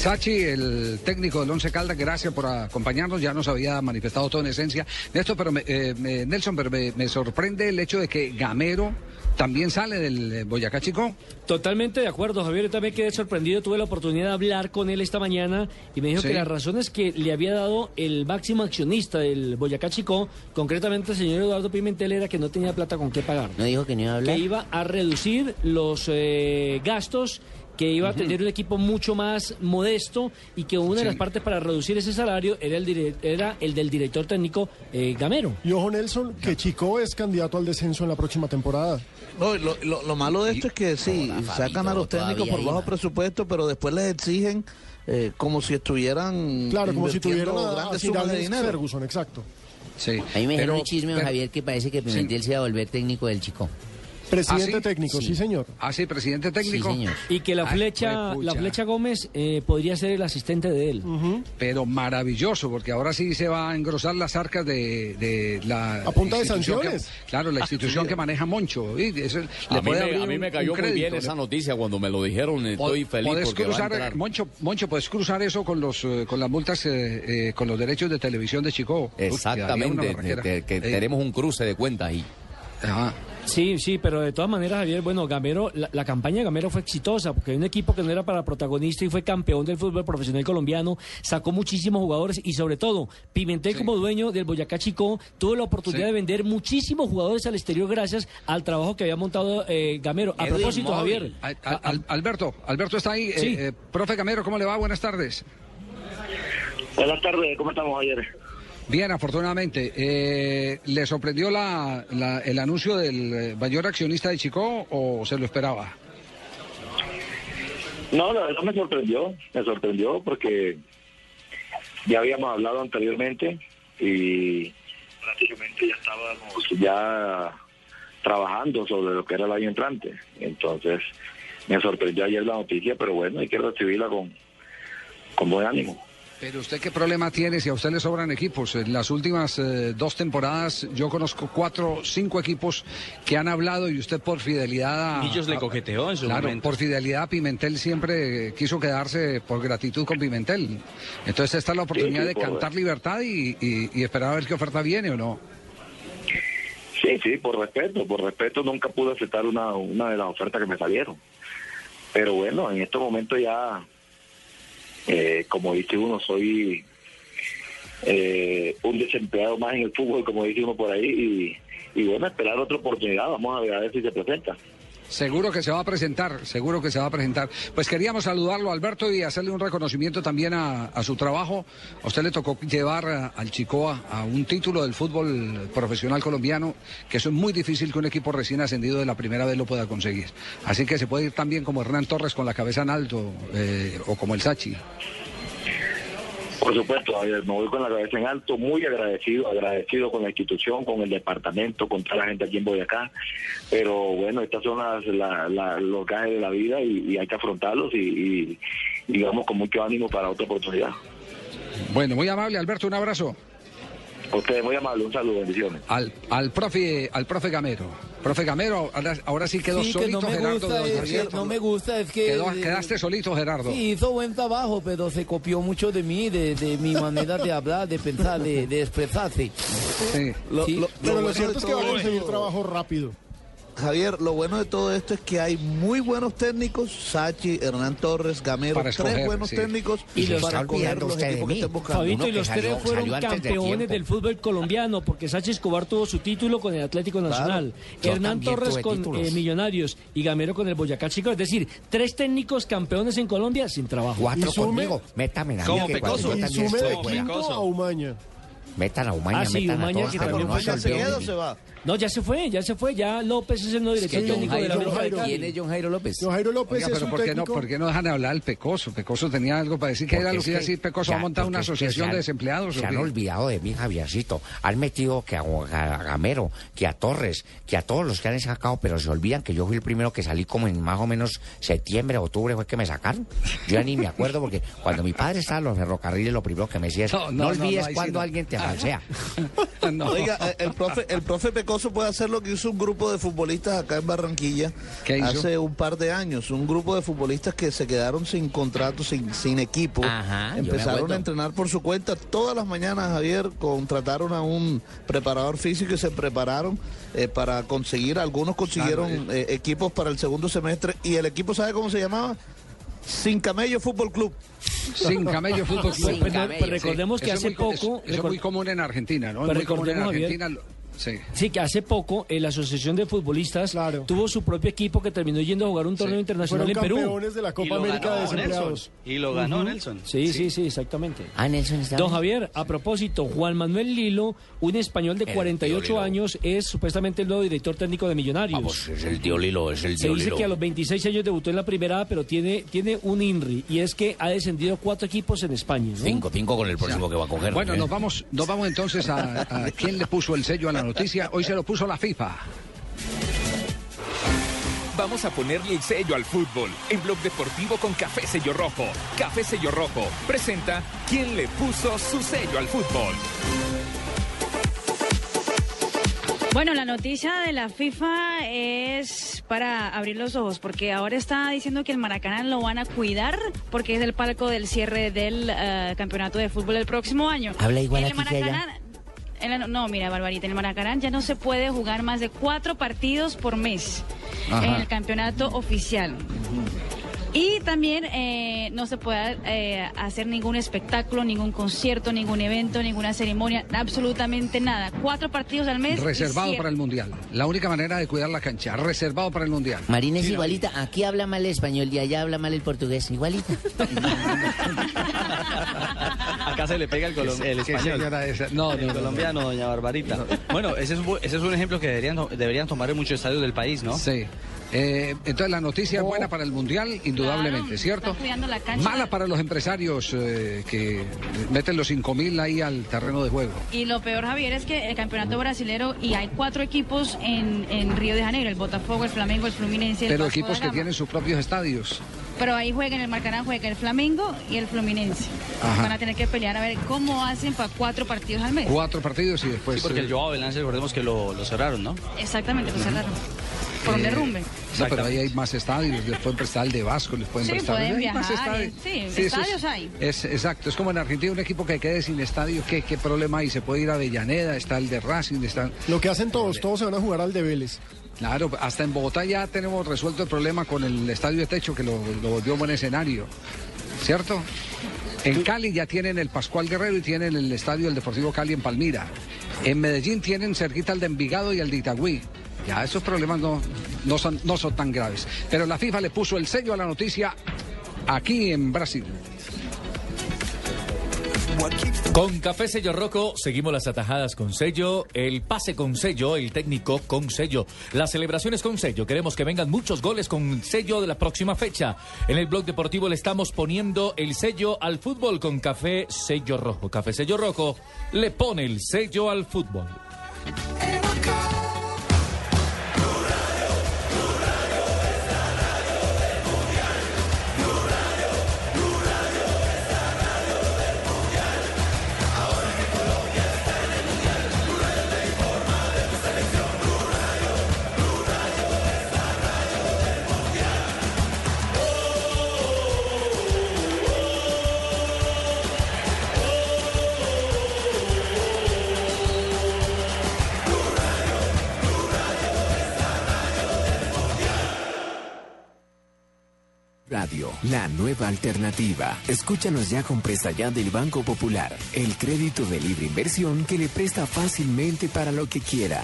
Sachi, el técnico del Once Caldas, gracias por acompañarnos. Ya nos había manifestado todo en esencia esto, pero me- eh, Nelson, pero me sorprende el hecho de que Gamero también sale del eh, Boyacá Chico. Totalmente de acuerdo, Javier. Yo también quedé sorprendido. Tuve la oportunidad de hablar con él esta mañana y me dijo Sí. que las razones que le había dado el máximo accionista del Boyacá Chico, concretamente el señor Eduardo Pimentel, era que no tenía plata con qué pagar. ¿No dijo que no iba a hablar? Que iba a reducir los eh, gastos que iba a tener un equipo mucho más modesto y que una de las partes para reducir ese salario era el, dire- era el del director técnico eh, Gamero. Y ojo, Nelson, que Chico es candidato al descenso en la próxima temporada. No, lo, lo- lo malo de esto es que sí, sacan a los técnicos por bajo presupuesto, pero después les exigen eh, como si estuvieran Claro, como si tuvieran a, a grandes Sir sumas de dinero. Ferguson, exacto. Sí. A mí me dijeron pero- un chisme, pero- Javier, que parece que Pimentel se iba a volver técnico del chico. Presidente ¿Ah, sí? técnico, sí, señor. Ah, sí, presidente técnico. Sí, señor. Y que la Ay, flecha, la flecha Gómez eh, podría ser el asistente de él. Pero maravilloso, porque ahora sí se va a engrosar las arcas de, de la. A punta de que- sanciones. claro, la institución que maneja Moncho. Y eso le A mí, me, abrir a mí un- me un cayó muy bien esa noticia cuando me lo dijeron. Estoy feliz podés porque va a cruzar, entrar. Moncho, Moncho, puedes cruzar eso con los eh, con las multas, eh, eh, con los derechos de televisión de Chico. Exactamente, que, que Eh, tenemos un cruce de cuentas ahí. ajá. Sí, sí, pero de todas maneras, Javier, bueno, Gamero, la, la campaña de Gamero fue exitosa, porque hay un equipo que no era para protagonista y fue campeón del fútbol profesional colombiano, sacó muchísimos jugadores y sobre todo, Pimentel como dueño del Boyacá Chico tuvo la oportunidad Sí. de vender muchísimos jugadores al exterior gracias al trabajo que había montado eh, Gamero. A Edwin propósito, Móvil. Javier, Al- al- al- Alberto, Alberto está ahí. Sí. Eh, eh, profe Gamero, ¿cómo le va? Buenas tardes. Buenas tardes, ¿cómo estamos ayer? Bien, afortunadamente. Eh, ¿Le sorprendió la, la- el anuncio del eh, mayor accionista de Chico o se lo esperaba? No, la verdad me sorprendió, me sorprendió porque ya habíamos hablado anteriormente y prácticamente ya estábamos ya trabajando sobre lo que era el año entrante. Entonces me sorprendió ayer la noticia, pero bueno, hay que recibirla con, con buen ánimo. Pero usted qué problema tiene si a usted le sobran equipos. En las últimas eh, dos temporadas yo conozco cuatro, cinco equipos que han hablado y usted por fidelidad a... Millos le coqueteó en su claro, momento. por fidelidad a Pimentel siempre quiso quedarse por gratitud con Pimentel. Entonces esta es la oportunidad sí, de cantar libertad y, y- y esperar a ver qué oferta viene o no. Sí, sí, por respeto, por respeto nunca pude aceptar una, una de las ofertas que me salieron. Pero bueno, en estos momentos ya, eh, como dice uno, soy eh, un desempleado más en el fútbol, como dice uno por ahí, y, y bueno, esperar otra oportunidad, vamos a ver, a ver si se presenta. Seguro que se va a presentar, seguro que se va a presentar. Pues queríamos saludarlo, Alberto, y hacerle un reconocimiento también a, su trabajo. A usted le tocó llevar al Chicoa a un título del fútbol profesional colombiano, que eso es muy difícil que un equipo recién ascendido de la primera vez lo pueda conseguir. Así que se puede ir también como Hernán Torres con la cabeza en alto, eh, o como el Sachi. Por supuesto, Javier, me voy con la cabeza en alto, muy agradecido, agradecido con la institución, con el departamento, con toda la gente aquí en Boyacá. Pero bueno, estas son las, la- la- los gajes de la vida y, y hay que afrontarlos y, y, y vamos con mucho ánimo para otra oportunidad. Bueno, muy amable, Alberto, un abrazo. A ustedes muy amable, un saludo, bendiciones. Al, al profe, al profe Gamero. Profe Gamero, ahora, ahora sí quedó Sí, que solito no me Gerardo. gusta, de es Javier. que no me gusta, es que... Quedó- quedaste solito, Gerardo. Sí, hizo buen trabajo, pero se copió mucho de mí, de, de mi manera de hablar, de pensar, de, de expresarse. Lo- Sí. lo- Pero lo bueno cierto es que va a conseguir trabajo rápido. Javier, lo bueno de todo esto es que hay muy buenos técnicos, Sachi, Hernán Torres, Gamero, Para escoger, tres buenos sí. técnicos Y los para los equipos que estén buscando. Fabito, y los salió- tres fueron de campeones del fútbol colombiano, porque Sachi Escobar tuvo su título con el Atlético Nacional, Yo Hernán Torres con eh, Millonarios y Gamero con el Boyacá Chico. Es decir, tres técnicos campeones en Colombia sin trabajo. Cuatro sume- conmigo. Métame la Como Pecoso. Y sume de quinto a Umaña. Metan a Umaña, Ah, sí, metan Umaña, a todos, que también fue se campeón. se va. No, ya se fue, ya se fue. Ya López es el nuevo Es director que John técnico de la Jairo, de Jairo. Cali. ¿Quién es John Jairo López? No, Jairo López Oiga, es pero un ¿por qué, no, técnico... ¿por qué no dejan de hablar del Pecoso? Pecoso tenía algo para decir que era lo es que iba a decir Pecoso a ya, una porque es que asociación se de han- desempleados. Se ¿o han olvidado de mí, Javiercito. Han metido que a, a Gamero, que a Torres, que a todos los que han sacado, pero se olvidan que yo fui el primero que salí como en más o menos septiembre, octubre, fue que me sacaron. Yo ya ni me acuerdo porque cuando mi padre estaba en los ferrocarriles, lo primero que me decía es, No, no, no, no, olvides no, cuando no. alguien te falsea. No. Oiga, el profe, el profe Pecoso puede hacer lo que hizo un grupo de futbolistas acá en Barranquilla ¿Qué hizo? hace un par de años. Un grupo de futbolistas que se quedaron sin contrato, sin, sin equipo. Ajá, Empezaron a entrenar por su cuenta. Todas las mañanas, Javier, contrataron a un preparador físico y se prepararon eh, para conseguir. Algunos consiguieron eh, equipos para el segundo semestre. ¿Y el equipo sabe cómo se llamaba? Sin Camello Fútbol Club. Sin camello fútbol club. Sin no, camello. recordemos que Eso es hace muy poco- Eso, eso es muy común en Argentina, ¿no? Pero Es muy común en Javier, Argentina. Sí. Sí, que hace poco eh, la Asociación de Futbolistas tuvo su propio equipo que terminó yendo a jugar un torneo internacional Fueron en Perú. campeones de la Copa Y lo América ganó de Desempleados. Nelson. Y lo ganó. Nelson. Sí, sí, sí, exactamente. Ah, Nelson está Don. Javier, a propósito, Juan Manuel Lilo, un español de El 48 tío Lilo. años, es supuestamente el nuevo director técnico de Millonarios. Vamos, es el tío Lilo, es el Se tío dice Lilo. que a los 26 años debutó en la primera A, pero tiene, tiene un INRI, y es que ha descendido cuatro equipos en España. ¿no? Cinco, cinco con el próximo que va a coger. Bueno, ¿eh? nos vamos, nos vamos entonces a, a quién le puso el sello a la noticia. Hoy se lo puso la FIFA. Vamos a ponerle el sello al fútbol en Blog Deportivo con Café Sello Rojo. Café Sello Rojo presenta ¿Quién le puso su sello al fútbol? Bueno, la noticia de la FIFA es para abrir los ojos, porque ahora está diciendo que el Maracaná lo van a cuidar porque es el palco del cierre del eh, campeonato de fútbol del próximo año. Habla igual el aquí. Maracaná- en no, mira, Barbarita, en el Maracaná ya no se puede jugar más de cuatro partidos por mes Ajá. en el campeonato oficial. Y también eh, no se puede eh, hacer ningún espectáculo, ningún concierto, ningún evento, ninguna ceremonia, absolutamente nada. Cuatro partidos al mes. Reservado para el Mundial. La única manera de cuidar la cancha. Reservado para el Mundial. Marina es Sí, igualita. Aquí habla mal el español y allá habla mal el portugués. Igualita. Acá se le pega el, colom- el ¿Qué español. señora esa? No, el no, no, colombiano, doña Barbarita. Bueno, ese es, un ese es un ejemplo que deberían, deberían tomar en muchos estadios del país, ¿no? Sí. Eh, entonces la noticia es buena para el Mundial, indudablemente, Claro, ¿cierto? la. Mala para los empresarios eh, que meten los 5 mil ahí al terreno de juego. Y lo peor, Javier, es que el campeonato brasilero, y hay cuatro equipos en, en Río de Janeiro, el Botafogo, el Flamengo, el Fluminense, el Pero equipos que tienen sus propios estadios. Pero ahí juegan el Maracaná, juega el Flamengo y el Fluminense. Ajá. Van a tener que pelear a ver cómo hacen para cuatro partidos al mes. Cuatro partidos y después... Sí, porque eh, el Joao Belance, recordemos que lo, lo cerraron, ¿no? Exactamente, lo cerraron. Por un Eh, derrumbe. No, pero ahí hay más estadios, les pueden prestar el de Vasco, les pueden Sí, prestar pueden más viajar, estadios. sí, eso estadios es, hay. Es, exacto, es como en Argentina un equipo que quede sin estadio, ¿qué, qué problema hay? Se puede ir a Avellaneda, está el de Racing, está... Lo que hacen todos, todos se van a jugar al de Vélez. Claro, hasta en Bogotá ya tenemos resuelto el problema con el estadio de techo que lo, lo volvió buen escenario, ¿cierto? En Cali ya tienen el Pascual Guerrero y tienen el estadio del Deportivo Cali en Palmira. En Medellín tienen cerquita el de Envigado y el de Itagüí. Ya esos problemas no, no, son, no son tan graves. Pero la FIFA le puso el sello a la noticia aquí en Brasil. Con Café Sello Roco seguimos las atajadas con sello, el pase con sello, el técnico con sello, las celebraciones con sello. Queremos que vengan muchos goles con sello de la próxima fecha. En el blog deportivo le estamos poniendo el sello al fútbol con Café Sello Rojo. Café Sello Rojo le pone el sello al fútbol. La nueva alternativa. Escúchanos ya con presta ya del Banco Popular, el crédito de libre inversión que le presta fácilmente para lo que quiera.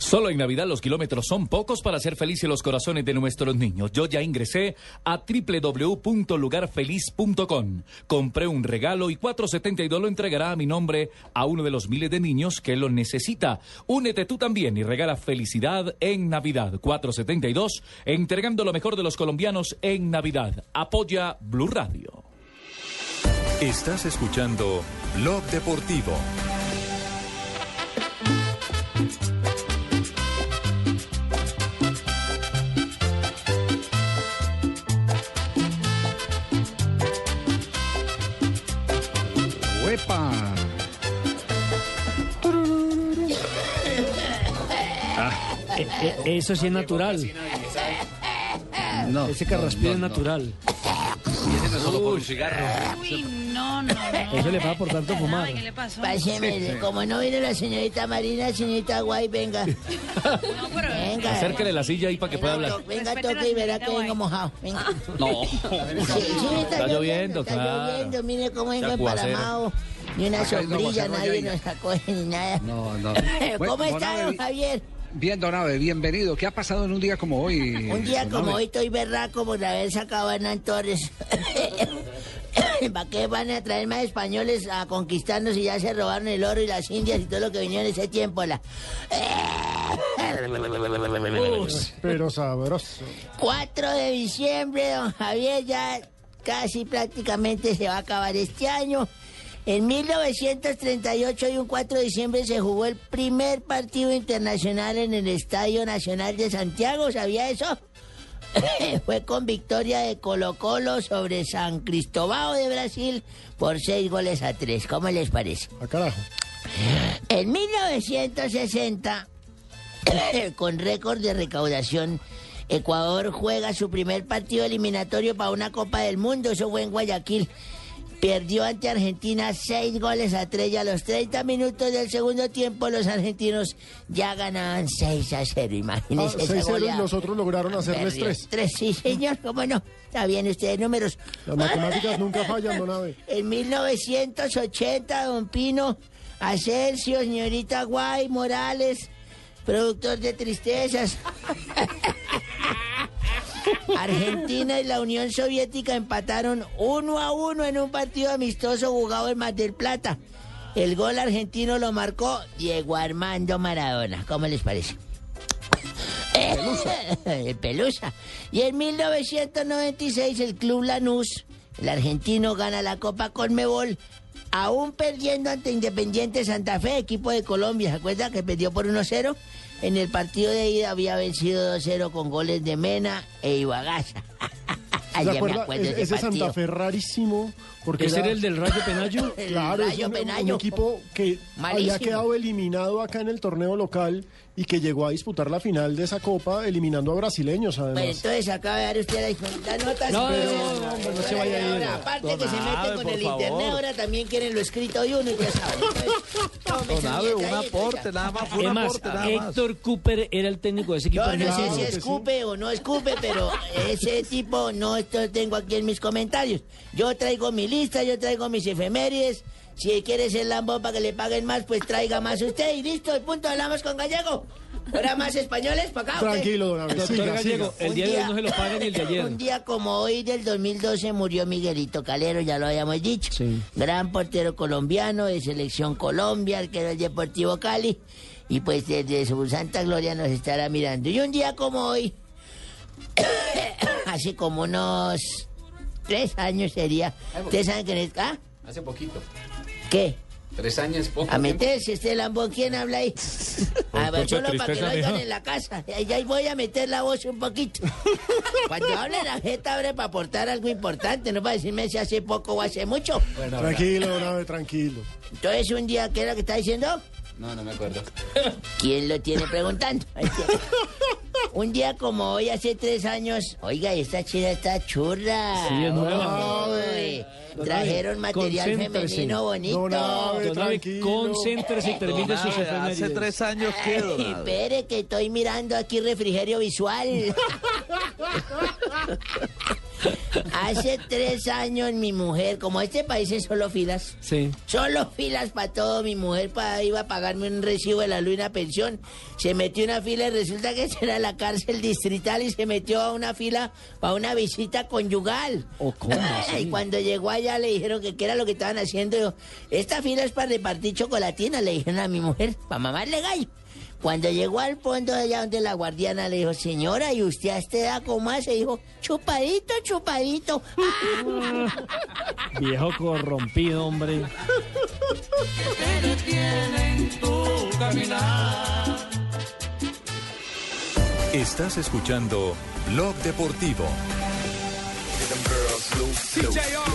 Solo en Navidad los kilómetros son pocos para hacer felices los corazones de nuestros niños. Yo ya ingresé a www.lugarfeliz.com. Compré un regalo y 472 lo entregará a mi nombre a uno de los miles de niños que lo necesita. Únete tú también y regala felicidad en Navidad. 472, entregando lo mejor de los colombianos en Navidad. Apoya Blue Radio. Estás escuchando Blog Deportivo. Eso sí es natural. No, Ese carraspín es natural. solo por un cigarro. Uy, no, no, no. Eso le pasa por tanto fumar. ¿qué le pasó? Páseme, como no vino la señorita Marina, señorita Guay, venga. Venga. Acérquele la silla ahí para que pueda hablar. Venga, toque y verá que vengo mojado. Venga. No. Sí, sí, Está lloviendo, está claro. lloviendo, mire cómo vengo emparamado. Ni una sombrilla, nadie nos acoge ni nada. No, no. ¿Cómo Bueno, está, don Javier? Bien, Donave, bienvenido. ¿Qué ha pasado en un día como hoy? Un día Donave? como hoy estoy berraco por haber sacado a Hernán Torres. ¿Para qué van a traer más españoles a conquistarnos y ya se robaron el oro y las indias y todo lo que vinieron en ese tiempo? La... Pero sabroso. 4 de diciembre, don Javier, ya casi prácticamente se va a acabar este año. En 1938 y un 4 de diciembre se jugó el primer partido internacional en el Estadio Nacional de Santiago, ¿sabía eso? Fue con victoria de Colo Colo sobre San Cristóbal de Brasil por seis goles a tres. ¿Cómo les parece? A carajo. En 1960, con récord de recaudación, Ecuador juega su primer partido eliminatorio para una Copa del Mundo. Eso fue en Guayaquil. Perdió ante Argentina seis goles a tres y a los 30 minutos del segundo tiempo los argentinos ya ganaban 6 a 0. Ah, Imagínense esa 6-0 y goleada. los otros lograron hacerles Perdió. 3. Tres, sí, señor, cómo no. Está bien ustedes números. Las matemáticas nunca fallan, don Abe. En 1980, don Pino, Asensio, señorita Guay, Morales, productor de tristezas. Argentina y la Unión Soviética empataron uno a uno en un partido amistoso jugado en Mar del Plata. El gol argentino lo marcó Diego Armando Maradona. ¿Cómo les parece? Pelusa. Pelusa. Y en 1996 el Club Lanús, el argentino, gana la Copa Conmebol, aún perdiendo ante Independiente Santa Fe, equipo de Colombia. ¿Se acuerda que perdió por 1-0? En el partido de ida había vencido 2-0 con goles de Mena e Ibagaza. ¿Se acuerda? acuerdo de ese ese Santa. Fe rarísimo. Porque ¿Ese era el del Rayo Penayo? El Claro, es Rayo un, un Penayo. equipo que Malísimo. había quedado eliminado acá en el torneo local y que llegó a disputar la final de esa copa eliminando a brasileños Bueno, además. entonces acaba de dar usted las las notas. No, no, no, hombre, no se vaya a ir. Ahora, aparte Don que se mete con el favor. internet, ahora también quieren lo escrito de uno y ya saben. Entonces, tómese Don Abe, un aporte, nada más, fue un Es aporte, nada más. Héctor Cooper era el técnico de ese equipo. Yo no sé si escupe o no escupe, pero ese tipo no esto tengo aquí en mis comentarios. Yo traigo mi lista, yo traigo mis efemérides. Si quiere ser lambón para que le paguen más, pues traiga más usted y listo, y punto, hablamos con Gallego. Ahora más españoles para acá. Tranquilo, don Abe, Doctor siga, Gallego, siga. el día de hoy no se lo pagan el de ayer. Un día como hoy del 2012 murió Miguelito Calero, ya lo habíamos dicho. Gran portero colombiano de Selección Colombia, arquero del Deportivo Cali. Y pues desde su santa gloria nos estará mirando. Y un día como hoy, hace como unos tres años sería. ¿Ustedes saben quién es? ¿Ah? Hace poquito. ¿Qué? Tres años, poco. A meterse este lambón, ¿quién habla ahí? A ver, solo para que lo oigan en la casa. Ahí ahí voy a meter la voz un poquito. Cuando hable la jeta, abre para aportar algo importante, no para decirme si hace poco o hace mucho. Tranquilo, don Abe, tranquilo. Entonces, un día, ¿qué era lo que está diciendo? No, no me acuerdo. ¿Quién lo tiene preguntando? Un día como hoy, hace tres años, oiga, esta chida está churra. Sí, es nueva. Uy, trajeron material femenino bonito. Don Abe, concéntrese y termine Don sus efemérides. Hace tres años ¿qué, don Abe? Espere que estoy mirando aquí refrigerio visual. Hace tres años mi mujer, como este país es solo filas, Sí. Solo filas para todo. Mi mujer pa- iba a pagarme un recibo de la luz y una pensión. Se metió una fila y resulta que era la cárcel distrital y se metió a una fila para una visita conyugal. ¿O cómo? Y cuando llegó allá le dijeron que qué era lo que estaban haciendo. Yo, esta fila es para repartir chocolatina, le dijeron a mi mujer, para mamarle gallo. Cuando llegó al fondo de allá donde la guardiana le dijo, señora, ¿y usted a esta edad cómo hace? Dijo, chupadito, chupadito. Viejo corrompido, hombre. Estás escuchando Blog Deportivo.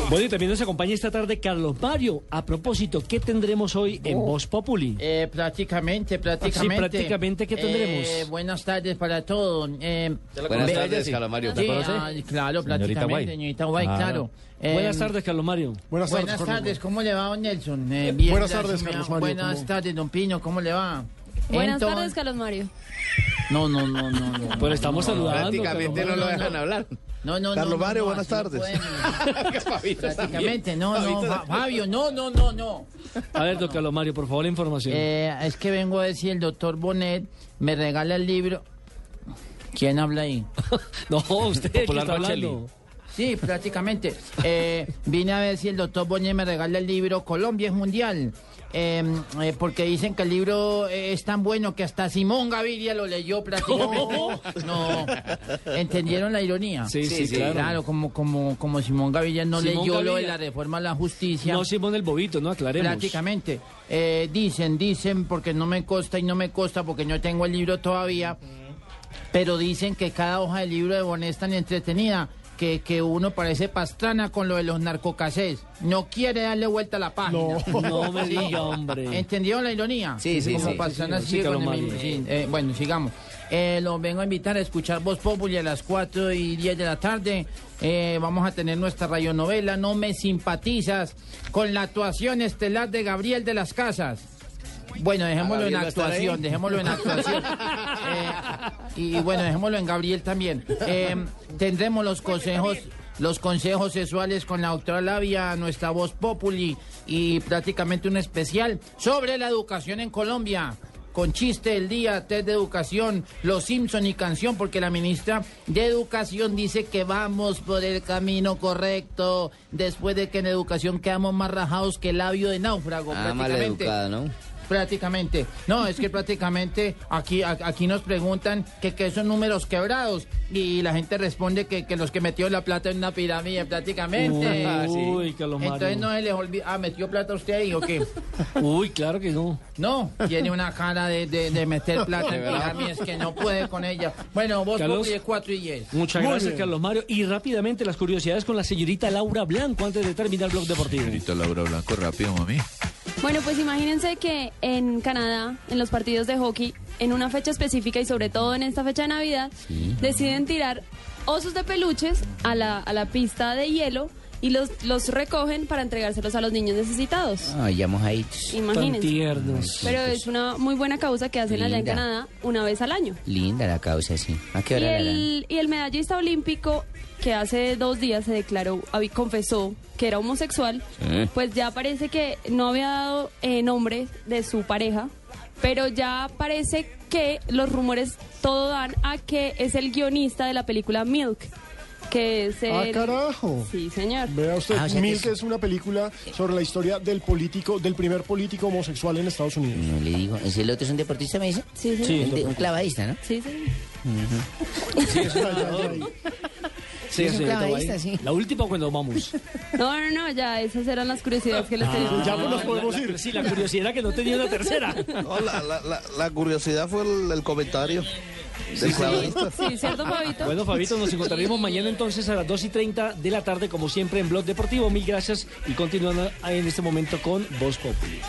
Bueno, y también nos acompaña esta tarde Carlos Mario. A propósito, ¿qué tendremos hoy en Voz Populi? Eh, prácticamente, prácticamente. Sí, prácticamente, ¿qué tendremos? Eh, buenas tardes para todos. Eh, Buenas tardes, Carlos Mario. ¿Te Sí, ah, claro, Señorita prácticamente, Guay. señorita Guay, Ah. claro. Eh, Buenas tardes, Carlos Mario. Buenas Buenas tardes, tardes, Carlos ¿cómo le va, don Nelson? Eh, bien, buenas tardes, Carlos Mario, Buenas ¿cómo? tardes, don Pino, ¿cómo le va? Buenas Entonces- tardes, Carlos Mario. No, no, no, no. no Pero estamos saludando, Prácticamente Carlos no lo dejan hablar. No, no, Carlos no, no, Mario, no, buenas no tardes. pueden. Prácticamente, no, no. Fabio, no, no, no, no. A ver, don Carlos Mario, por favor, la información. Eh, es que vengo a decir, el doctor Bonet me regala el libro. ¿Quién habla ahí? no, usted que Popular está hablando. Sí, prácticamente. Eh, vine a ver si el doctor Bonet me regala el libro Colombia es Mundial. Eh, eh, porque dicen que el libro eh, es tan bueno que hasta Simón Gaviria lo leyó prácticamente. No, ¿entendieron la ironía? Sí, sí, claro. Claro, como, como, como Simón Gaviria no Simón leyó lo de la reforma a la justicia. No, Simón el Bobito, no aclaremos. Prácticamente. Eh, dicen, dicen, porque no me consta y no me consta porque no tengo el libro todavía, pero dicen que cada hoja del libro de Bonet es tan entretenida que, que uno parece pastrana con lo de los narcocasés. No quiere darle vuelta a la página. No, no me diga, hombre. ¿Entendieron la ironía? Sí, sí, Como sí. pastrana Sí, sigue sí, con el mismo- sí, eh, bueno, sigamos. Eh, los vengo a invitar a escuchar Voz Populi a las 4 y 10 de la tarde. Eh, vamos a tener nuestra radionovela No me simpatizas con la actuación estelar de Gabriel de las Casas. Bueno, dejémoslo en actuación, dejémoslo en actuación. Eh, y bueno, dejémoslo en Gabriel también. Eh, tendremos los consejos, los consejos sexuales con la doctora Labia, nuestra voz populi y prácticamente un especial sobre la educación en Colombia. con chiste del día, test de educación, los Simpson y canción, porque la ministra de Educación dice que vamos por el camino correcto, después de que en educación quedamos más rajados que el labio de náufrago, Ah, prácticamente. maleducada, ¿no? Prácticamente. No, es que prácticamente aquí, a- aquí nos preguntan que qué son números quebrados y la gente responde que, que los que metió la plata en una pirámide prácticamente. Uy, Carlos Mario. Entonces no se les olvida. Ah, ¿metió plata usted ahí o qué? Uy, claro que no. No, tiene una cara de, de- de meter plata ¿De en verdad? pirámides que no puede con ella. Bueno, vos Carlos. de 4 y 10. Muchas Muy gracias, bien. Carlos Mario. Y rápidamente las curiosidades con la señorita Laura Blanco antes de terminar el blog deportivo. Señorita Laura Blanco, rápido, mami. Bueno, pues imagínense que en Canadá, en los partidos de hockey, en una fecha específica y sobre todo en esta fecha de Navidad, deciden tirar osos de peluches a la, a la pista de hielo y los, los recogen para entregárselos a los niños necesitados. Ay, ya mojaditos. Imagínense. Tan tiernos. Pero es una muy buena causa que hacen allá en. Canadá una vez al año. Linda la causa, sí. ¿A qué Y hora la harán? el, y el medallista olímpico que hace dos días se declaró, confesó que era homosexual, Sí. pues ya parece que no había dado eh, nombre de su pareja, pero ya parece que los rumores todo dan a que es el guionista de la película Milk, que es el... Ah, carajo. Sí, señor. Vea usted, Ah, o sea que es una película sobre la historia del político, del primer político homosexual en Estados Unidos. No le digo, ¿es el otro es un deportista, me dice? Sí, sí. Un, de- un clavadista, ¿no? Sí, sí. Sí, es un nadador. Sí, Es un señorita clavadista, Guay. sí. La última cuando vamos. No, no, no, ya esas eran las curiosidades que les tenía. Ah, la- la- Sí, la curiosidad que no tenía una tercera. No, la, la- la- la curiosidad fue el, el comentario. Sí, ¿cierto, Fabito? Bueno, Fabito, nos encontraremos mañana entonces a las 2 y 30 de la tarde, como siempre, en Blog Deportivo. Mil gracias y continuando en este momento con Voz Populi.